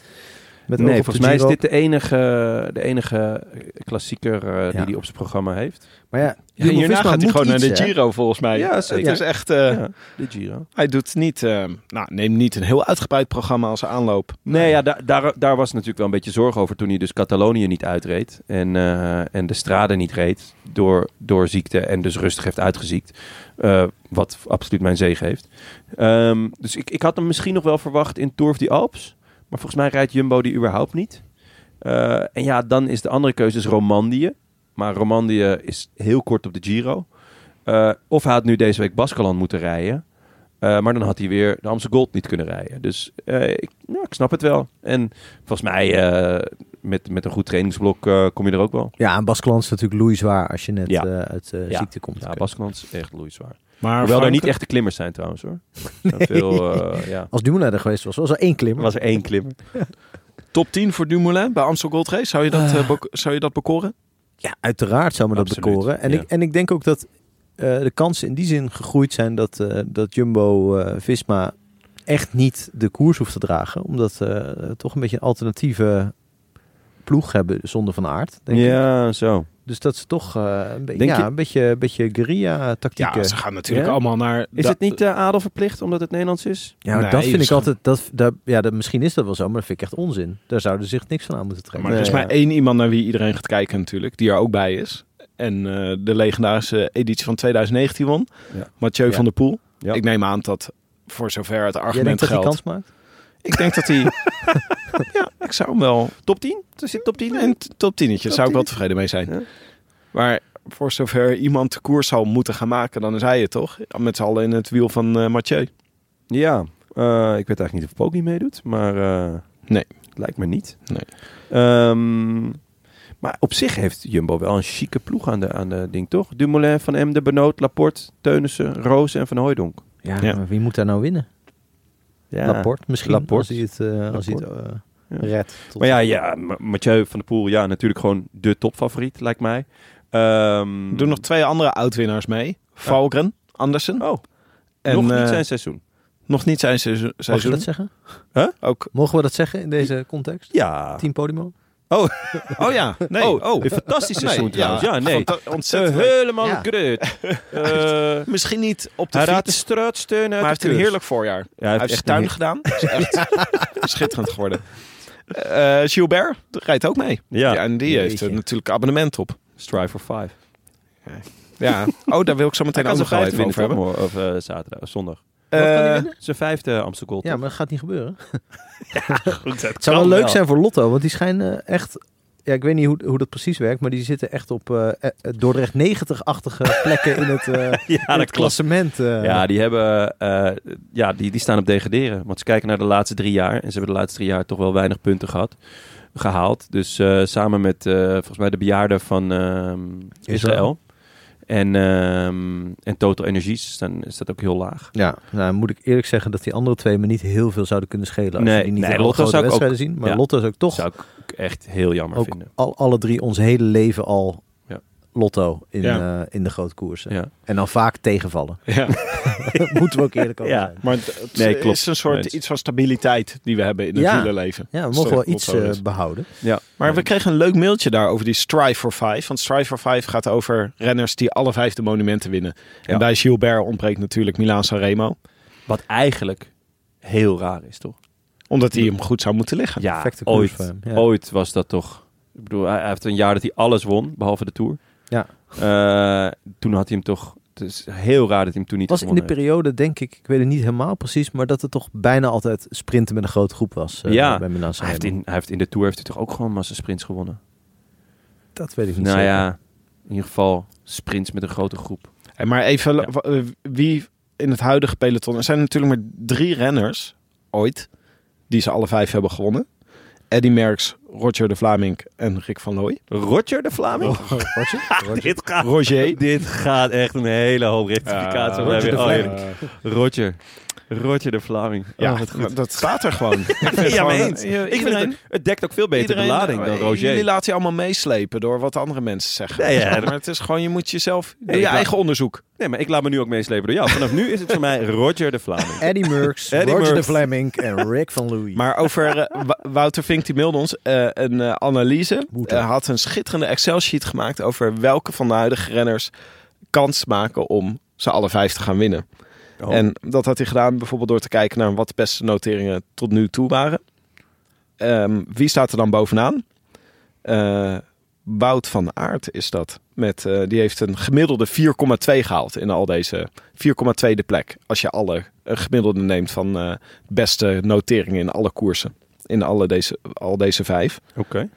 Met nee, volgens mij is dit de enige, de enige klassieker eh, die Ja. hij op zijn programma heeft. Maar ja, Ja, hierna gaat hij gewoon naar de hè? Giro volgens mij. Ja, het is echt... eh, ja, de Giro. Hij doet niet... eh, nou, neem niet een heel uitgebreid programma als aanloop. Nee, ja, daar, daar, daar was natuurlijk wel een beetje zorg over toen hij dus Catalonië niet uitreed. En, eh, en de strade niet reed door, door ziekte en dus rustig heeft uitgeziekt. Eh, wat absoluut mijn zegen heeft. Ehm, dus ik, ik had hem misschien nog wel verwacht in Tour of the Alps. Maar volgens mij rijdt Jumbo die überhaupt niet. Eh, en ja, dan is de andere keuze is Romandie. Maar Romandie is heel kort op de Giro. Eh, of hij had nu deze week Baskeland moeten rijden. Eh, maar dan had hij weer de Amsterdam Gold niet kunnen rijden. Dus eh, ik, nou, ik snap het wel. En volgens mij eh, met, met een goed trainingsblok eh, kom je er ook wel. Ja, en Baskeland is natuurlijk loeizwaar als je net Ja. eh, uit eh, Ja. ziekte komt. Ja, Baskeland is echt loeizwaar. Maar Hoewel er Frank- niet echte klimmers zijn trouwens hoor. Er veel, eh, ja. Als Dumoulin er geweest was, was er één klimmer. Er was er één klimmer. Top 10 voor Dumoulin bij Amstel Gold Race. Zou je dat, eh, bek- zou je dat bekoren? Ja, uiteraard zou me dat Absoluut, bekoren. En, ja. ik, en ik denk ook dat eh, de kansen in die zin gegroeid zijn dat, eh, dat Jumbo eh, Visma echt niet de koers hoeft te dragen. Omdat ze toch een beetje een alternatieve ploeg hebben zonder van aard. Denk ik. Ja, zo. Dus dat is toch eh, een, be- ja, je- een beetje, een beetje guerrilla-tactieken. Ja, ze gaan natuurlijk Ja? allemaal naar... Is da- het niet eh, adel verplicht omdat het Nederlands is? Ja, Nee, dat vind ik altijd. Dat, dat, ja, dat, misschien is dat wel zo, maar dat vind ik echt onzin. Daar zouden ze zich niks van aan moeten trekken. Maar er is Nee, maar ja. één iemand naar wie iedereen gaat kijken natuurlijk, die er ook bij is. En eh, de legendarische editie van 2019 won. Ja. Mathieu Ja. van der Poel. Ja. Ik neem aan dat voor zover het Jij argument denkt dat hij geldt. kans maakt? Ik denk dat hij... ja, ik zou hem wel... Top 10? Er zit top 10 in. Een t- top 10 Top zou ik wel 10. tevreden mee zijn. Ja. Maar voor zover iemand de koers zal moeten gaan maken, dan is hij het toch? Met z'n allen in het wiel van eh Mathieu. Ja, eh, ik weet eigenlijk niet of Poggi meedoet, maar eh, Nee. lijkt me niet. Nee. Ehm, maar op zich heeft Jumbo wel een chique ploeg aan de, aan de ding, toch? Dumoulin, Van Emde, Benoot, Laporte, Teunissen, Roos en Van Hooijdonk. Ja, Ja. maar wie moet daar nou winnen? Ja. Laporte misschien, Laporte. als hij het, eh, als hij het eh, redt. tot- Maar ja, ja, Ma- Mathieu van der Poel, ja, natuurlijk gewoon de topfavoriet, lijkt mij. Ehm, Er doen nog twee andere oud-winnaars mee. Valgren, Andersen. Oh, en, nog niet eh, zijn seizoen. nog niet zijn seizoen. Mag je dat zeggen? Ook. Mogen we dat zeggen in deze context? Ja. Team Podimo? Oh ja, nee. Oh, oh, een fantastisch seizoen trouwens. Ja, nee. Ontzettend. Leuk. helemaal Ja. Eh, Misschien niet op de hij raadt de fiets, straatsteun uit maar hij heeft een heerlijk voorjaar. Ja, hij heeft echt tuin gedaan. Dat is echt schitterend geworden. Eh Gilbert rijdt ook mee. Ja. Ja, en die heeft Jeetje. er natuurlijk abonnement op. Strive for five. Ja. Oh, daar wil ik zo meteen ook nog even over hebben. Of, of zaterdag, of zondag. Eh, winnen? Zijn vijfde Amstel Gold. Ja, maar dat gaat niet gebeuren. goed, Het zou wel leuk zijn voor Lotto, want die schijnen echt... Ja, ik weet niet hoe, hoe dat precies werkt, maar die zitten echt op eh, eh, Dordrecht 90-achtige plekken in het, eh, in Ja, het klassement. Ja, die, hebben, eh, ja die, die staan op degraderen. Want ze kijken naar de laatste drie jaar. En ze hebben de laatste drie jaar toch wel weinig punten gehad. Gehaald. Dus eh, samen met eh, volgens mij de bejaarden van ehm, Israël. En, ehm, en Total Energies staan, is dat ook heel laag. Ja, nou moet ik eerlijk zeggen dat die andere twee me niet heel veel zouden kunnen schelen. Als Nee, je die niet nee, Lotto grote zou ik ook- zien. Maar ja. Lotto is ook toch zou ik echt heel jammer ook vinden. al, alle drie ons hele leven al. Lotto in, Ja. eh, in de grote koersen. Ja. En dan vaak tegenvallen. ja. Moeten we ook eerlijk over Ja. zijn. Maar het, het Nee, klopt. is een soort iets van stabiliteit die we hebben in het Ja. wielerleven. Ja, we mogen wel iets eh, behouden. Ja. Maar we kregen een leuk mailtje daar over die Strive for Five. Want Strive for Five gaat over renners die alle vijf de monumenten winnen. En bij Gilbert ontbreekt natuurlijk Milaan Sanremo. Wat eigenlijk heel raar is, toch? Omdat hij hem goed zou moeten liggen. Ja, ooit, ooit was dat toch. Ik bedoel, hij hij heeft een jaar dat hij alles won, behalve de Tour. Ja. Eh, toen had hij hem toch... Het is heel raar dat hij hem toen niet was in de heeft. periode, denk ik, ik weet het niet helemaal precies, maar dat het toch bijna altijd sprinten met een grote groep was. eh, Ja, bij Milan Hij heeft, in, hij heeft in de Tour heeft hij toch ook gewoon massa sprints gewonnen? Dat weet ik niet Nou zeker. ja, in ieder geval sprints met een grote groep. En maar even, Ja. eh, wie in het huidige peloton... Er zijn natuurlijk maar drie renners, ooit, die ze alle vijf hebben gewonnen. Eddy Merckx, Roger de Vlaming en Rick van Looy. Roger de Vlaming? Roger? Roger? dit, gaat, Roger. dit gaat echt een hele hoop rectificatie. Hebben- Roger de oh. Roger. Roger de Vlaming. Ja, Oh, goed. dat staat er gewoon. Ik vind Ja, gewoon, eh, Ik vind het, het dekt ook veel beter de lading dan Roger. Jullie laten je allemaal meeslepen door wat andere mensen zeggen. Nee, ja, maar het is gewoon, je moet jezelf... Nee, je eigen onderzoek. Nee, maar ik laat me nu ook meeslepen door jou. Vanaf nu is het voor mij Roger de Vlaming. Eddie Merckx, Eddie Roger de. Vlaming en Rick van Louis. Maar over eh, Wouter Vink, die mailde ons eh, een eh, analyse. Hij had een schitterende Excel-sheet gemaakt over welke van de huidige renners kans maken om ze alle vijf te gaan winnen. Oh. En dat had hij gedaan bijvoorbeeld door te kijken naar wat de beste noteringen tot nu toe waren. Ehm, wie staat er dan bovenaan? Eh, Wout van Aert is dat. Met, eh, die heeft een gemiddelde 4,2 gehaald in al deze 4,2 de plek. Als je alle eh, gemiddelde neemt van eh, beste noteringen in alle koersen. In alle deze, al deze vijf. Oké.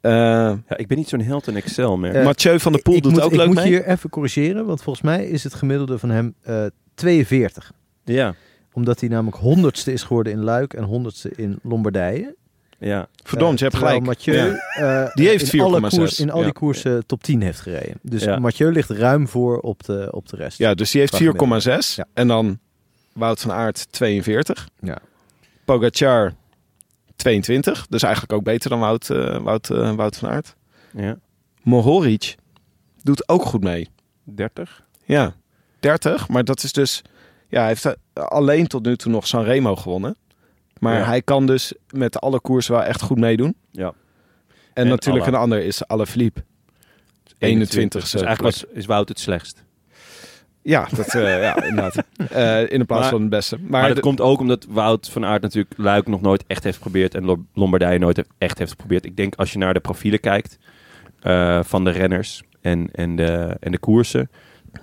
Eh, Ja, ik ben niet zo'n held in Excel meer. Eh, Mathieu van der Poel ik doet moet, ook ik leuk moet mee. hier even corrigeren, want volgens mij is het gemiddelde van hem eh 42. Ja, Omdat hij namelijk honderdste is geworden in Luik en honderdste in Lombardije. Verdomd, Eh, ja. je hebt gelijk. Mathieu, Ja. eh, Die heeft in alle, 4,6. koers, in al die Ja. koersen top 10 heeft gereden. Dus Ja. Mathieu ligt ruim voor op de, op de rest. Ja, dus die heeft Qua gemiddelde. 4,6. Ja. En dan Wout van Aert 42. Ja. Pogacar 22. Dus eigenlijk ook beter dan Wout, eh, Wout, eh, Wout van Aert. ja. Mohoric doet ook goed mee. 30. Ja, 30. Maar dat is dus... Ja, hij heeft eh, alleen tot nu toe nog Sanremo gewonnen. Maar Ja. hij kan dus met alle koersen wel echt goed meedoen. Ja. En, En natuurlijk Alla. een ander is Alaphilippe. 21 Dus eigenlijk was, is Wout het slechtst. Ja, dat, eh, ja inderdaad. Eh, in de plaats Maar- van het beste. Maar, Maar, dat de- komt ook omdat Wout van Aert natuurlijk Luik nog nooit echt heeft geprobeerd. En Lo- Lombardije nooit echt heeft geprobeerd. Ik denk als je naar de profielen kijkt van de renners en, en, de, en de koersen.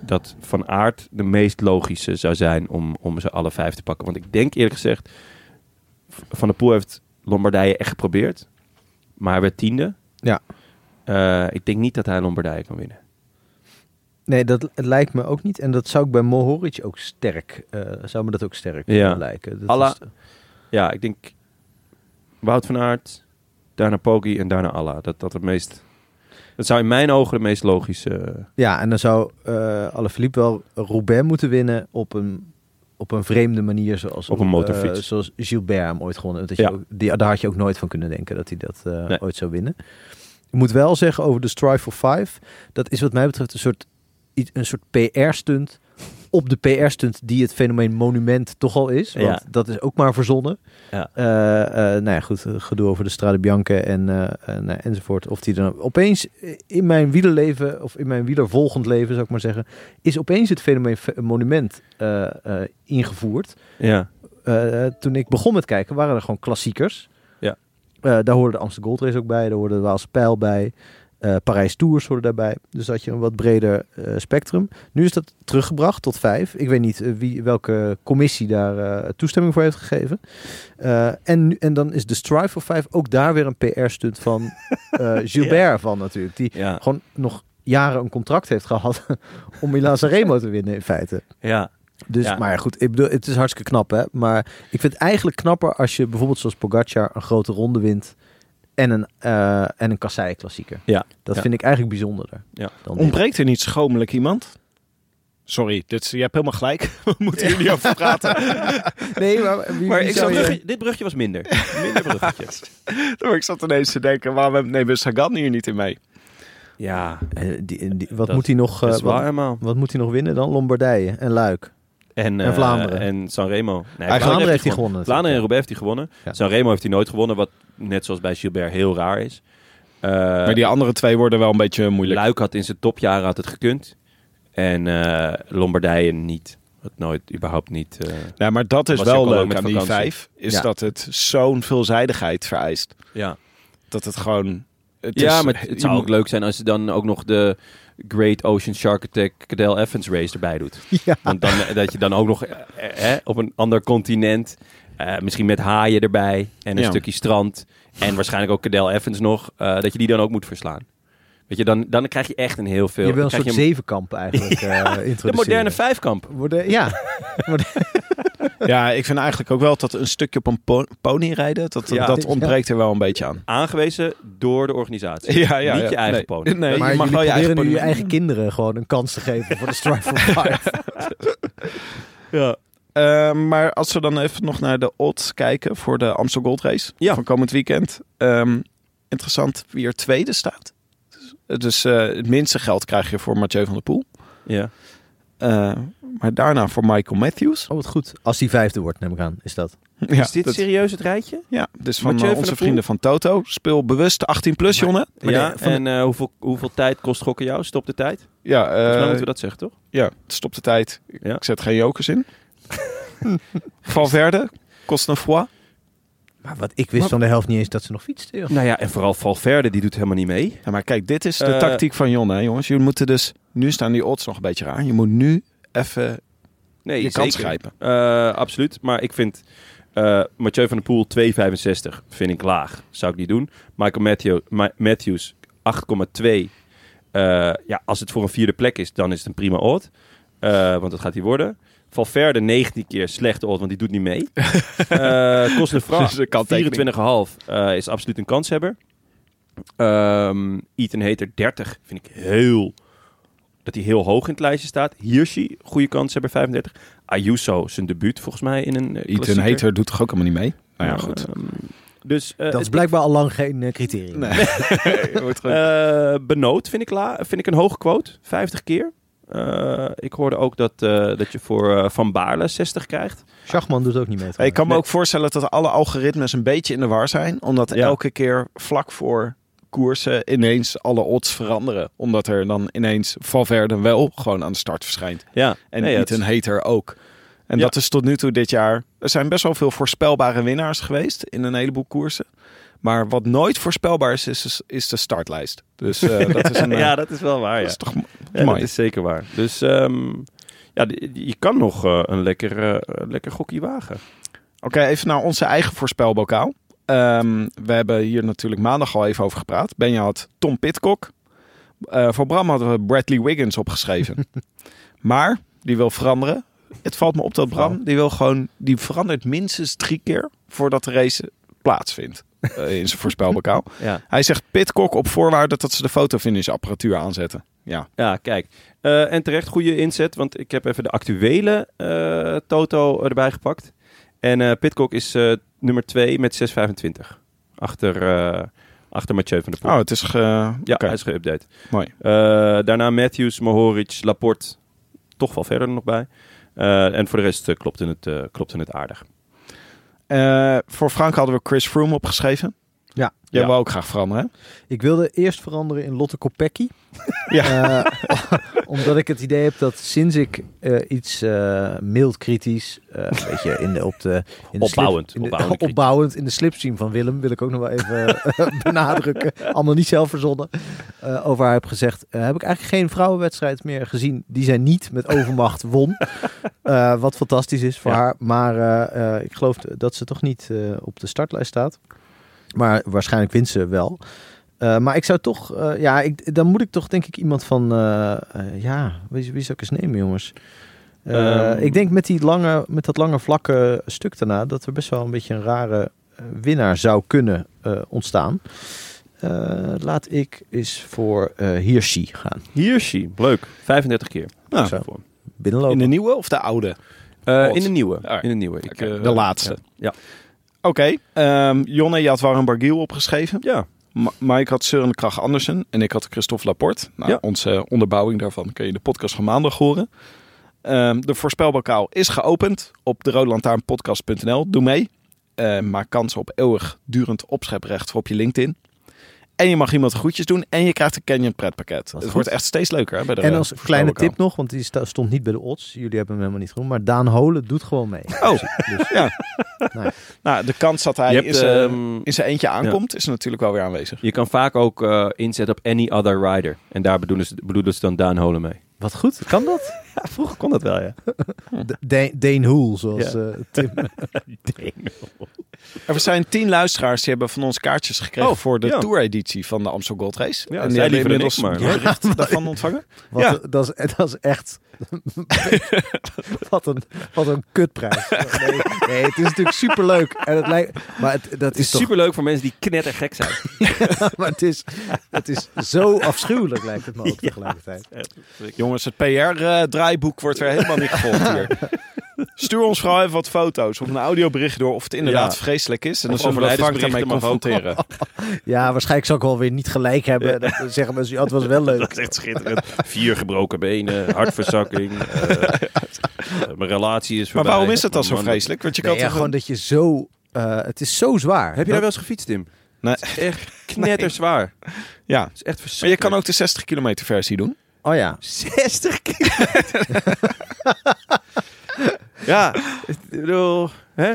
Dat Van Aert de meest logische zou zijn om, om ze alle vijf te pakken. Want ik denk eerlijk gezegd, Van der Poel heeft Lombardije echt geprobeerd. Maar hij werd tiende. Ja. Eh, ik denk niet dat hij Lombardije kan winnen. Nee, dat het lijkt me ook niet. En dat zou ik bij Mohoric ook sterk, eh, zou me dat ook sterk Ja. eh, lijken. Dat Alla- is- Ja, ik denk Wout van Aert, daarna Poggi en daarna Alla. Dat, dat het meest... Dat zou in mijn ogen de meest logische... ja, en dan zou eh Alaphilippe wel Roubaix moeten winnen op een, op een vreemde manier. Zoals, Op een motorfiets. eh, zoals Gilbert hem ooit gewonnen. Dat je Ja. ook, die, daar had je ook nooit van kunnen denken dat hij dat eh, Nee. ooit zou winnen. Ik moet wel zeggen over de Strive for Five. Dat is wat mij betreft een soort, een soort PR-stunt. Op de PR-stunt die het fenomeen monument toch al is. Want Ja. dat is ook maar verzonnen. Ja. Eh, eh, nou ja, goed. eh, Gedoe over de Strade Bianca en, nou, enzovoort. Of die dan opeens in mijn wielerleven, of in mijn wielervolgend leven, zou ik maar zeggen, is opeens het fenomeen fe- monument ingevoerd. Ja, toen ik begon met kijken, waren er gewoon klassiekers. Ja. Daar hoorde de Amsterdam Gold Race ook bij, daar hoorde de Waalse Pijl bij. Eh Parijs Tours hoorde daarbij. Dus had je een wat breder eh, spectrum. Nu is dat teruggebracht tot vijf. Ik weet niet eh, wie, welke commissie daar toestemming voor heeft gegeven. En, nu- en dan is de Strive for Five ook daar weer een PR-stunt van Gilbert van natuurlijk. Die ja, gewoon nog jaren een contract heeft gehad om Milan Sanremo te winnen in feite. ja. Dus, Ja. maar goed, ik bedoel, het is hartstikke knap, hè. Maar ik vind het eigenlijk knapper als je bijvoorbeeld zoals Pogacar een grote ronde wint en een, eh en een kassei-klassieker. Ja. Dat Ja. vind ik eigenlijk bijzonderder. Ja. Dan ontbreekt er niet schromelijk iemand? Sorry, dit, je hebt helemaal gelijk. We moeten hier niet over praten. Nee, maar, wie, Maar wie ik zou zat dit brugje was minder. Minder bruggetje. Maar ik zat ineens te denken, waarom nemen we Sagan hier niet in mee? Ja, Eh, die, die- wat Dat moet hij nog, eh, wat, wat moet hij nog winnen dan? Lombardije en Luik. En, En eh, Vlaanderen. En Sanremo. Nee, Vlaanderen heeft hij gewonnen. Vlaanderen en. Roubaix heeft hij gewonnen. Ja. Sanremo heeft hij nooit gewonnen, wat net zoals bij Gilbert heel raar is. Eh, maar die andere twee worden wel een beetje moeilijk. Luik had in zijn topjaren had het gekund. En eh, Lombardije niet. Wat nooit, überhaupt niet. eh, Ja, maar dat is wel leuk met aan die vijf. Is Ja. dat het zo'n veelzijdigheid vereist. ja, Dat het gewoon... Het ja is- maar het je zou ook leuk zijn als je dan ook nog de Great Ocean Shark Attack Cadel Evans race erbij doet. Ja. Want dan, dat je dan ook nog eh, eh, op een ander continent, eh, misschien met haaien erbij en een Ja. stukje strand en waarschijnlijk ook Cadel Evans nog, eh, dat je die dan ook moet verslaan. Weet je, dan, dan krijg je echt een heel veel. Je wil een soort je zevenkamp eigenlijk eh de moderne vijfkamp. Worden, ja, Ja, ik vind eigenlijk ook wel dat een stukje op een po- pony rijden, dat, Ja. dat ontbreekt er wel een beetje aan. Aangewezen door de organisatie. Ja, ja, Niet ja. je eigen Nee. pony. Nee, maar je mag wel je eigen pony. je eigen kinderen gewoon een kans te geven voor de Strive for Five. Ja. Eh, maar als we dan even nog naar de odds kijken voor de Amstel Gold Race Ja. van komend weekend. Ehm, interessant wie er tweede staat. Dus eh, het minste geld krijg je voor Mathieu van der Poel. Ja. Eh, maar daarna voor Michael Matthews. Oh, wat goed. Als die vijfde wordt, neem ik aan, is dat. Ja, is dit dat- serieus het rijtje? ja dus van eh, van onze vrienden van Toto. Speel bewust 18 plus, jongen. Maar ja, de- van en eh, hoeveel, hoeveel tijd kost gokken jou? Stop de tijd? Ja, Volgens mij eh, moeten we dat zeggen, toch? ja, stop de tijd. Ja. Ik zet geen jokers in. Valverde, kost een fois. Maar wat ik wist Maar- van de helft niet eens dat ze nog fietsten. joh. Nou ja, en vooral Valverde, die doet helemaal niet mee. Ja, maar kijk, dit is de tactiek van Jon, hè, jongens. Jullie moeten dus... Nu staan die odds nog een beetje raar. Je moet nu even Nee, je zeker. grijpen. Eh, absoluut. Maar ik vind eh Mathieu van der Poel 2,65 vind ik laag. Zou ik niet doen. Michael Matthew, Ma- Matthews 8,2. Eh, ja, als het voor een vierde plek is, dan is het een prima odd. Want dat gaat hij worden. Valverde 19 keer slechte odd, want die doet niet mee. Een kanttekening. 24,5 eh, is absoluut een kanshebber. Ehm Ethan Hater 30 vind ik heel... Dat hij heel hoog in het lijstje staat. Hirschi, goede kanshebber 35. Ayuso, zijn debuut volgens mij in een uh, Ethan Hater doet toch ook helemaal niet mee? Nou ja, Eh, goed. dus eh, dat is blijkbaar al lang geen eh, criterium. Wordt goed. eh, Benoot vind ik, la, vind ik een hoge quote. 50 keer. Eh, ik hoorde ook dat, eh, dat je voor eh, Van Baarle 60 krijgt. Schachman doet ook niet mee. ik kan me Nee. ook voorstellen dat alle algoritmes een beetje in de war zijn. Omdat Ja. elke keer vlak voor koersen ineens alle odds veranderen. Omdat er dan ineens Valverde wel gewoon aan de start verschijnt. Ja, En nee, ja, Ethan het is- Hater ook. En Ja. dat is tot nu toe dit jaar... Er zijn best wel veel voorspelbare winnaars geweest in een heleboel koersen. Maar wat nooit voorspelbaar is, is, is de startlijst. Dus eh, dat is een... eh, ja, dat is wel waar. dat Ja. is toch mo- Ja, mooi. dat is zeker waar. Dus ehm, ja, je kan nog eh, een lekker, lekker gokje wagen. Oké, even naar onze eigen voorspelbokaal. Ehm, we hebben hier natuurlijk maandag al even over gepraat. Benja had Tom Pitcock. Eh, voor Bram hadden we Bradley Wiggins opgeschreven. maar die wil veranderen. Het valt me op dat Bram, die wil gewoon, die verandert minstens drie keer voordat de race plaatsvindt. eh, in zijn voorspelbokaal. Ja, Hij zegt Pitcock op voorwaarde dat ze de fotofinish apparatuur aanzetten. Ja, ja kijk. Eh, en terecht, goede inzet, want ik heb even de actuele Toto erbij gepakt. En Pitcock is nummer 2 met 6,25. Achter, eh achter Mathieu van der Poel. oh, het is ge... ja, hij is geüpdate. mooi. Eh, daarna Matthews, Mohoric, Laporte. Toch wel verder nog bij. Eh, en voor de rest klopte, het, klopte het aardig. Voor Frank hadden we Chris Froome opgeschreven. Ja. Jij Ja. wil ook graag veranderen, hè? Ik wilde eerst veranderen in Lotte Kopecky. Ja. Eh, omdat ik het idee heb dat sinds ik eh, iets eh, mild kritisch, eh, een beetje in de, op de, in de Opbouwend, slip- in de- opbouwend in de slipstream van Willem, wil ik ook nog wel even benadrukken. Allemaal niet zelf verzonnen. eh, over haar heb gezegd, heb ik eigenlijk geen vrouwenwedstrijd meer gezien die zij niet met overmacht won. Eh, wat fantastisch is voor Ja. haar. Maar eh, eh, ik geloof dat ze toch niet eh, op de startlijst staat. Maar waarschijnlijk wint ze wel. Eh, maar ik zou toch, eh, ja, ik, dan moet ik toch denk ik iemand van, eh, eh, ja, wie, wie zou ik eens nemen, jongens? Eh, Ehm. ik denk met, die lange, met dat lange vlakke stuk daarna, dat er best wel een beetje een rare winnaar zou kunnen eh, ontstaan. Eh, laat ik eens voor eh Hirschi gaan. Hirschi, leuk. 35 keer. Nou, Zo. Voor. Binnenlopen. In de nieuwe of de oude? Eh, in de nieuwe. Ah, In de nieuwe. Ik, eh, de laatste. Ja. Oké, ehm, Jonne, je had Warren Bargiel opgeschreven. ja. Ma Mike had Søren Krach Andersen en ik had Christophe Laporte. Nou, Ja. Onze onderbouwing daarvan kun je in de podcast van maandag horen. Ehm, de voorspelbokaal is geopend op de roodlantaarnpodcast.nl. Doe mee. Eh, maak kans op eeuwigdurend opscheprecht voor op je LinkedIn. En je mag iemand groetjes doen en je krijgt een Canyon pretpakket. Het goed. wordt echt steeds leuker hè, bij de en als kleine tip nog, want die stond niet bij de odds. Jullie hebben hem helemaal niet genoemd. Maar Daan Holen doet gewoon mee. Oh, Dus, ja. Nou. Nou, de kans dat hij hebt, in zijn- ehm, in zijn eentje aankomt is natuurlijk wel weer aanwezig. Je kan vaak ook eh, inzetten op any other rider. En daar bedoelen ze, bedoelen ze dan Daan Holen mee. Wat goed, kan dat? Ja, vroeger kon dat wel, ja. De- Dane Hoel, zoals Ja. eh, Tim. Er zijn tien luisteraars die hebben van ons kaartjes gekregen Oh, voor de ja. tour-editie van de Amstel Gold Race. Ja, en die zij hebben inmiddels ik, maar- een bericht daarvan ontvangen. Wat, Ja. dat, is, dat is echt. wat, een, wat een kutprijs. Nee, nee, het is natuurlijk superleuk. En het lijkt, maar het, dat Het is is toch. superleuk voor mensen die knettergek zijn. maar het is, het is zo afschuwelijk, lijkt het me ook tegelijkertijd. Jongens, het PR-draaiboek wordt weer helemaal niet gevolgd hier. Stuur ons vooral even wat foto's of een audiobericht door of het inderdaad Ja. vreselijk is. En dan zullen we Frank daarmee confronteren. Ja, waarschijnlijk zou ik wel weer niet gelijk hebben. Dan zeggen mensen, ja, het was wel leuk. Dat is echt schitterend. Vier gebroken benen, hartverzakking. eh, eh, mijn relatie is Maar voorbij. waarom is het dan zo vreselijk? Want je kan Nee, ja, toch gewoon dat je zo... eh, het is zo zwaar. Heb je daar wel eens gefietst, Tim? Nee. Het is echt knetterzwaar. Ja, Het is echt maar je kan ook de 60 kilometer versie doen. Oh ja. 60 kilometer. Ja, ik bedoel, hè? Voor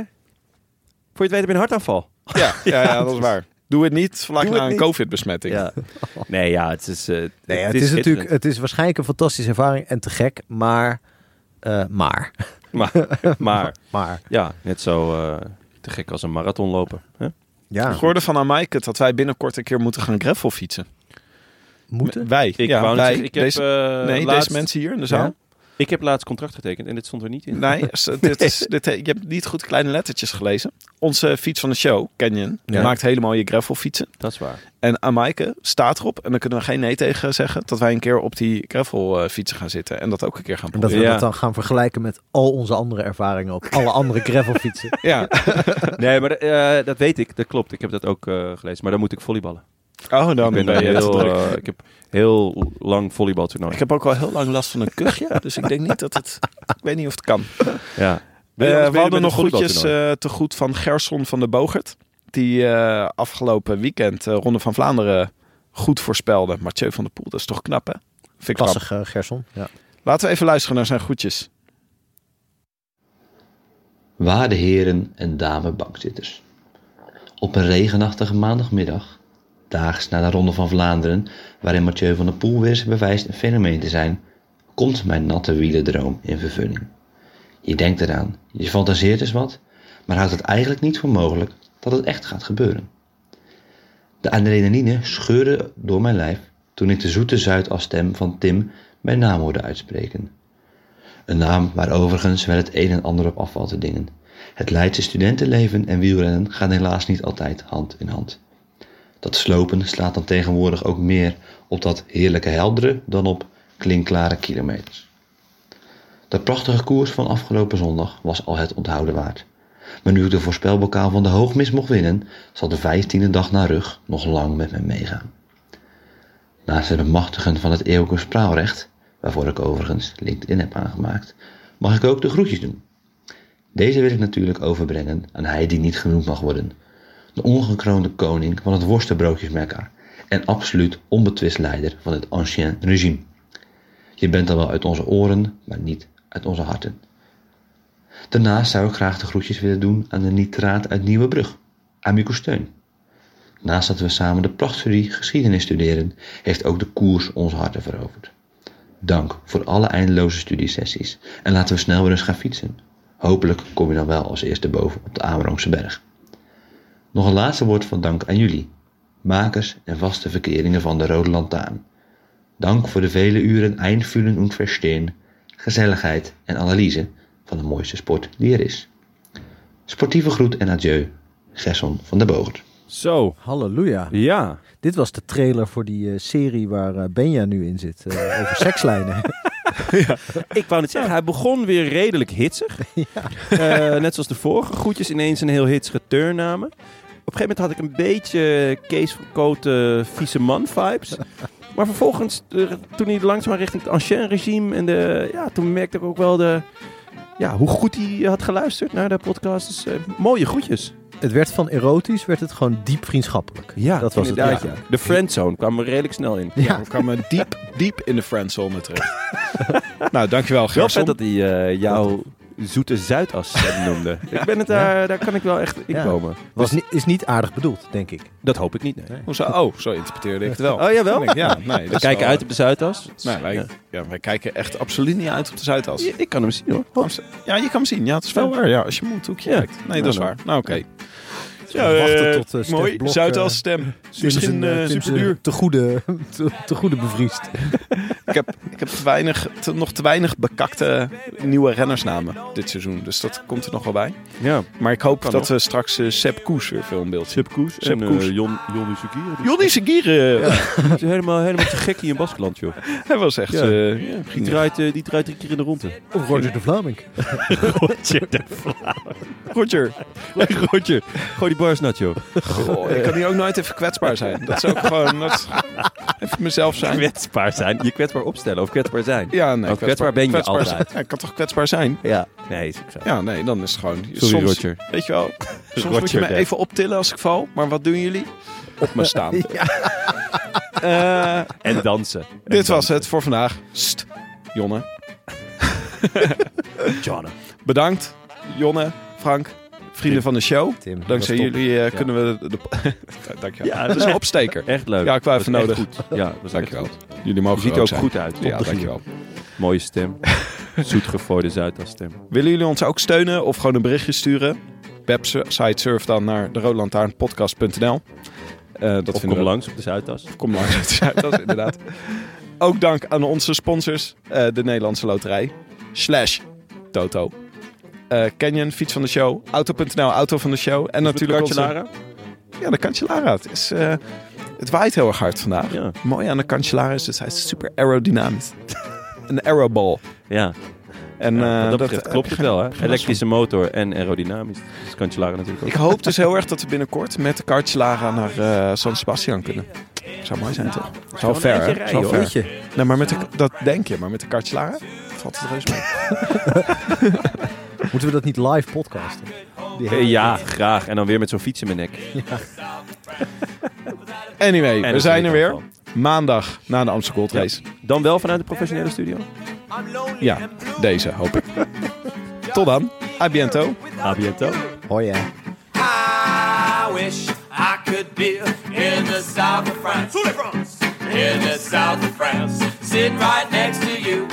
je het weet heb je een hartaanval. Ja, ja, ja dat is waar. Doe het niet vlak Doe na een covid-besmetting. Ja. Nee, ja, het is... eh, Nee, het, is, natuurlijk... Het is waarschijnlijk een fantastische ervaring en te gek. Maar... eh, maar. Maar, maar Maar. ja, net zo eh, te gek als een marathon lopen. Hè? Ja. Ik hoorde van Amaike dat wij binnenkort een keer moeten gaan gravel fietsen. Moeten? Wij. Ik ja, wou net wij. zeggen, ik heb, deze, eh, nee, laatst, deze mensen hier in de zaal. Ik heb laatst contract getekend en dit stond er niet in. Nee, dit is, dit, je hebt niet goed kleine lettertjes gelezen. Onze fiets van de show, Canyon, Ja. maakt helemaal je gravel fietsen. Dat is waar. En Amaike staat erop, en dan kunnen we geen nee tegen zeggen, dat wij een keer op die gravel eh, fietsen gaan zitten. En dat ook een keer gaan En dat proberen. we Ja. dat dan gaan vergelijken met al onze andere ervaringen op alle andere gravelfietsen. Ja. Nee, maar eh, dat weet ik. Dat klopt. Ik heb dat ook eh, gelezen. Maar dan moet ik volleyballen. Oh, dan ik, ben heel, eh, ik heb heel lang volleybaltoernooi. Ik heb ook al heel lang last van een kuchje, dus ik denk niet dat het... Ik weet niet of het kan. Ja. We hadden nog groetjes eh, te goed van Gerson van de Bogert. Die eh, afgelopen weekend eh, Ronde van Vlaanderen goed voorspelde. Mathieu van der Poel, dat is toch knap hè? Vind. Klassig Gerson. Ja. Laten we even luisteren naar zijn groetjes. Waarde heren en dame bankzitters. Op een regenachtige maandagmiddag, daags na de Ronde van Vlaanderen, waarin Mathieu van der Poel weer eens bewijst een fenomeen te zijn, komt mijn natte wielendroom in vervulling. Je denkt eraan, je fantaseert eens wat, maar houdt het eigenlijk niet voor mogelijk dat het echt gaat gebeuren. De adrenaline scheurde door mijn lijf toen ik de zoete Zuidasstem van Tim mijn naam hoorde uitspreken. Een naam waar overigens wel het een en ander op afvalt te dingen. Het Leidse studentenleven en wielrennen gaan helaas niet altijd hand in hand. Dat slopen slaat dan tegenwoordig ook meer op dat heerlijke heldere dan op klinkklare kilometers. De prachtige koers van afgelopen zondag was al het onthouden waard. Maar nu ik de voorspelbokaal van de hoogmis mocht winnen, zal de vijftiende dag na rug nog lang met me meegaan. Naast het bemachtigen van het eeuwige spraalrecht, waarvoor ik overigens LinkedIn heb aangemaakt, mag ik ook de groetjes doen. Deze wil ik natuurlijk overbrengen aan hij die niet genoemd mag worden. De ongekroonde koning van het worstenbroodjesmekka en absoluut onbetwist leider van het ancien regime. Je bent al wel uit onze oren, maar niet uit onze harten. Daarnaast zou ik graag de groetjes willen doen aan de nitraat uit Nieuwebrug, Amico Steun. Naast dat we samen de prachtstudie geschiedenis studeren, heeft ook de koers onze harten veroverd. Dank voor alle eindeloze studiesessies en laten we snel weer eens gaan fietsen. Hopelijk kom je dan wel als eerste boven op de Amerongse berg. Nog een laatste woord van dank aan jullie, makers en vaste verkeringen van de Rode Lantaarn. Dank voor de vele uren einfühlen und verstehen, gezelligheid en analyse van de mooiste sport die er is. Sportieve groet en adieu, Gerson van der Bogert. Zo, Halleluja. ja. Dit was de trailer voor die eh, serie waar eh, Benja nu in zit. eh, over sekslijnen. Ik wou net zeggen, hij begon weer redelijk hitsig. Eh, net zoals de vorige groetjes ineens een heel hitsige turn namen. Op een gegeven moment had ik een beetje Kees van Kooten vieze man vibes. Maar vervolgens, eh, toen hij langzaam richting het ancien regime en de, ja, toen merkte ik ook wel de, ja, hoe goed hij had geluisterd naar de podcast. Dus, eh, mooie groetjes. het werd van erotisch, werd het gewoon diep vriendschappelijk. Ja, dat was het. Ja. ja. De friendzone kwam er redelijk snel in. Ja. We kwamen diep, diep in de friendzone terecht. nou, dankjewel Wel Gerson. vet dat hij eh, jouw zoete Zuidas eh, noemde. Ik ben het daar, daar kan ik wel echt in Ja. komen. Was niet, is niet aardig bedoeld, denk ik. Dat hoop ik niet. Nee. Hoezo? Oh, zo interpreteerde ik het wel. Oh jawel? Ja, nee. We kijken wel, uit op de Zuidas. Nee, wij, Ja. ja. wij kijken echt absoluut niet uit op de Zuidas. Ja, Ik kan hem zien hoor. Ja, je kan hem zien. Ja, het is wel waar. Ja, als je mondhoekje Ja. kijkt. Nee, Nou, dat is dan. waar. Nou, oké. Ja, wachten tot uh, mooi. Zuidas stem. Misschien eh, super duur. Te goede, te, te goede bevriest. Ik heb, ik heb te weinig, te- nog te weinig bekakte nieuwe rennersnamen dit seizoen. Dus dat komt er nog wel bij. Ja. Maar ik hoop Kan dat nog. we straks eh Sepp Koes weer veel in beeld zien. Sepp Koes Sepp en Koes. eh, Jon, Jonny Segire. Is helemaal, helemaal te gek hier in Baskeland, joh. Hij was echt... Ja. eh, ja, Die draait, eh, die draait drie keer in de ronde. Of Roger de Vlaming. Roger de Roger. Roger, gooi die Goh, ik kan hier ook nooit even kwetsbaar zijn. Dat is ook gewoon... Dat even mezelf zijn. Kwetsbaar zijn. Je kwetsbaar opstellen of kwetsbaar zijn. Ja, nee. Kwetsbaar ben je kwetsbaar altijd. Ja, ik kan toch kwetsbaar zijn? Ja. Nee, is ook zo. Ja, nee, dan is het gewoon... Sorry, soms, Roger. Weet je wel, soms Roger moet je me even optillen als ik val. Maar wat doen jullie? Op me staan. Eh, En dansen. dit was het voor vandaag. St, Jonne. John. Bedankt, Jonne, Frank, vrienden van de show. Tim, Dankzij was jullie eh, kunnen we... De, Dankjewel. Ja, dat is een opsteker. Echt leuk. Ja, ik wou Dat even nodig. Goed. Ja, Dankjewel. echt goed. Jullie mogen Je ziet er ook zijn. goed uit. Ja, Op de dankjewel. Mooie stem. Zoetgevooide Zuidas-stem. Willen jullie ons ook steunen of gewoon een berichtje sturen? Website surf dan naar de roodlantaarnpodcast.nl. Eh dat Of vinden kom we langs op de Zuidas. Kom langs uit Zuidas, inderdaad. Ook dank aan onze sponsors, eh, de Nederlandse Loterij, Slash Toto, eh, Canyon, Fiets van de Show, Auto.nl, Auto van de Show en natuurlijk onze... Lara. Ja, de Cancellara. Het, is, eh, het waait heel erg hard vandaag. Ja. Mooi aan de Cancellara is dat hij is super aerodynamisch. een aeroball. Ja, En, ja, eh, dat klopt het wel. Hè? Elektrische motor en aerodynamisch. Dus Cancellara natuurlijk ook. Ik hoop dus heel erg dat we binnenkort met de Cancellara naar San Sebastian kunnen. Zou mooi zijn, toch? Wel ver, hè? rijden, ver. Nee, maar met de, dat denk je, maar met de Cancellara valt het reus mee. Moeten we dat niet live podcasten? Eh, ja, graag. En dan weer met zo'n fiets in mijn nek. Anyway, En we zijn er weer. Maandag na de Amsterdam Gold Race. Dan wel vanuit de professionele studio. Ja, deze hoop ik. Tot dan. A biento. A biento. Hoi ja. I wish I could be in the south of France. In the south of France. Sitting right next to you.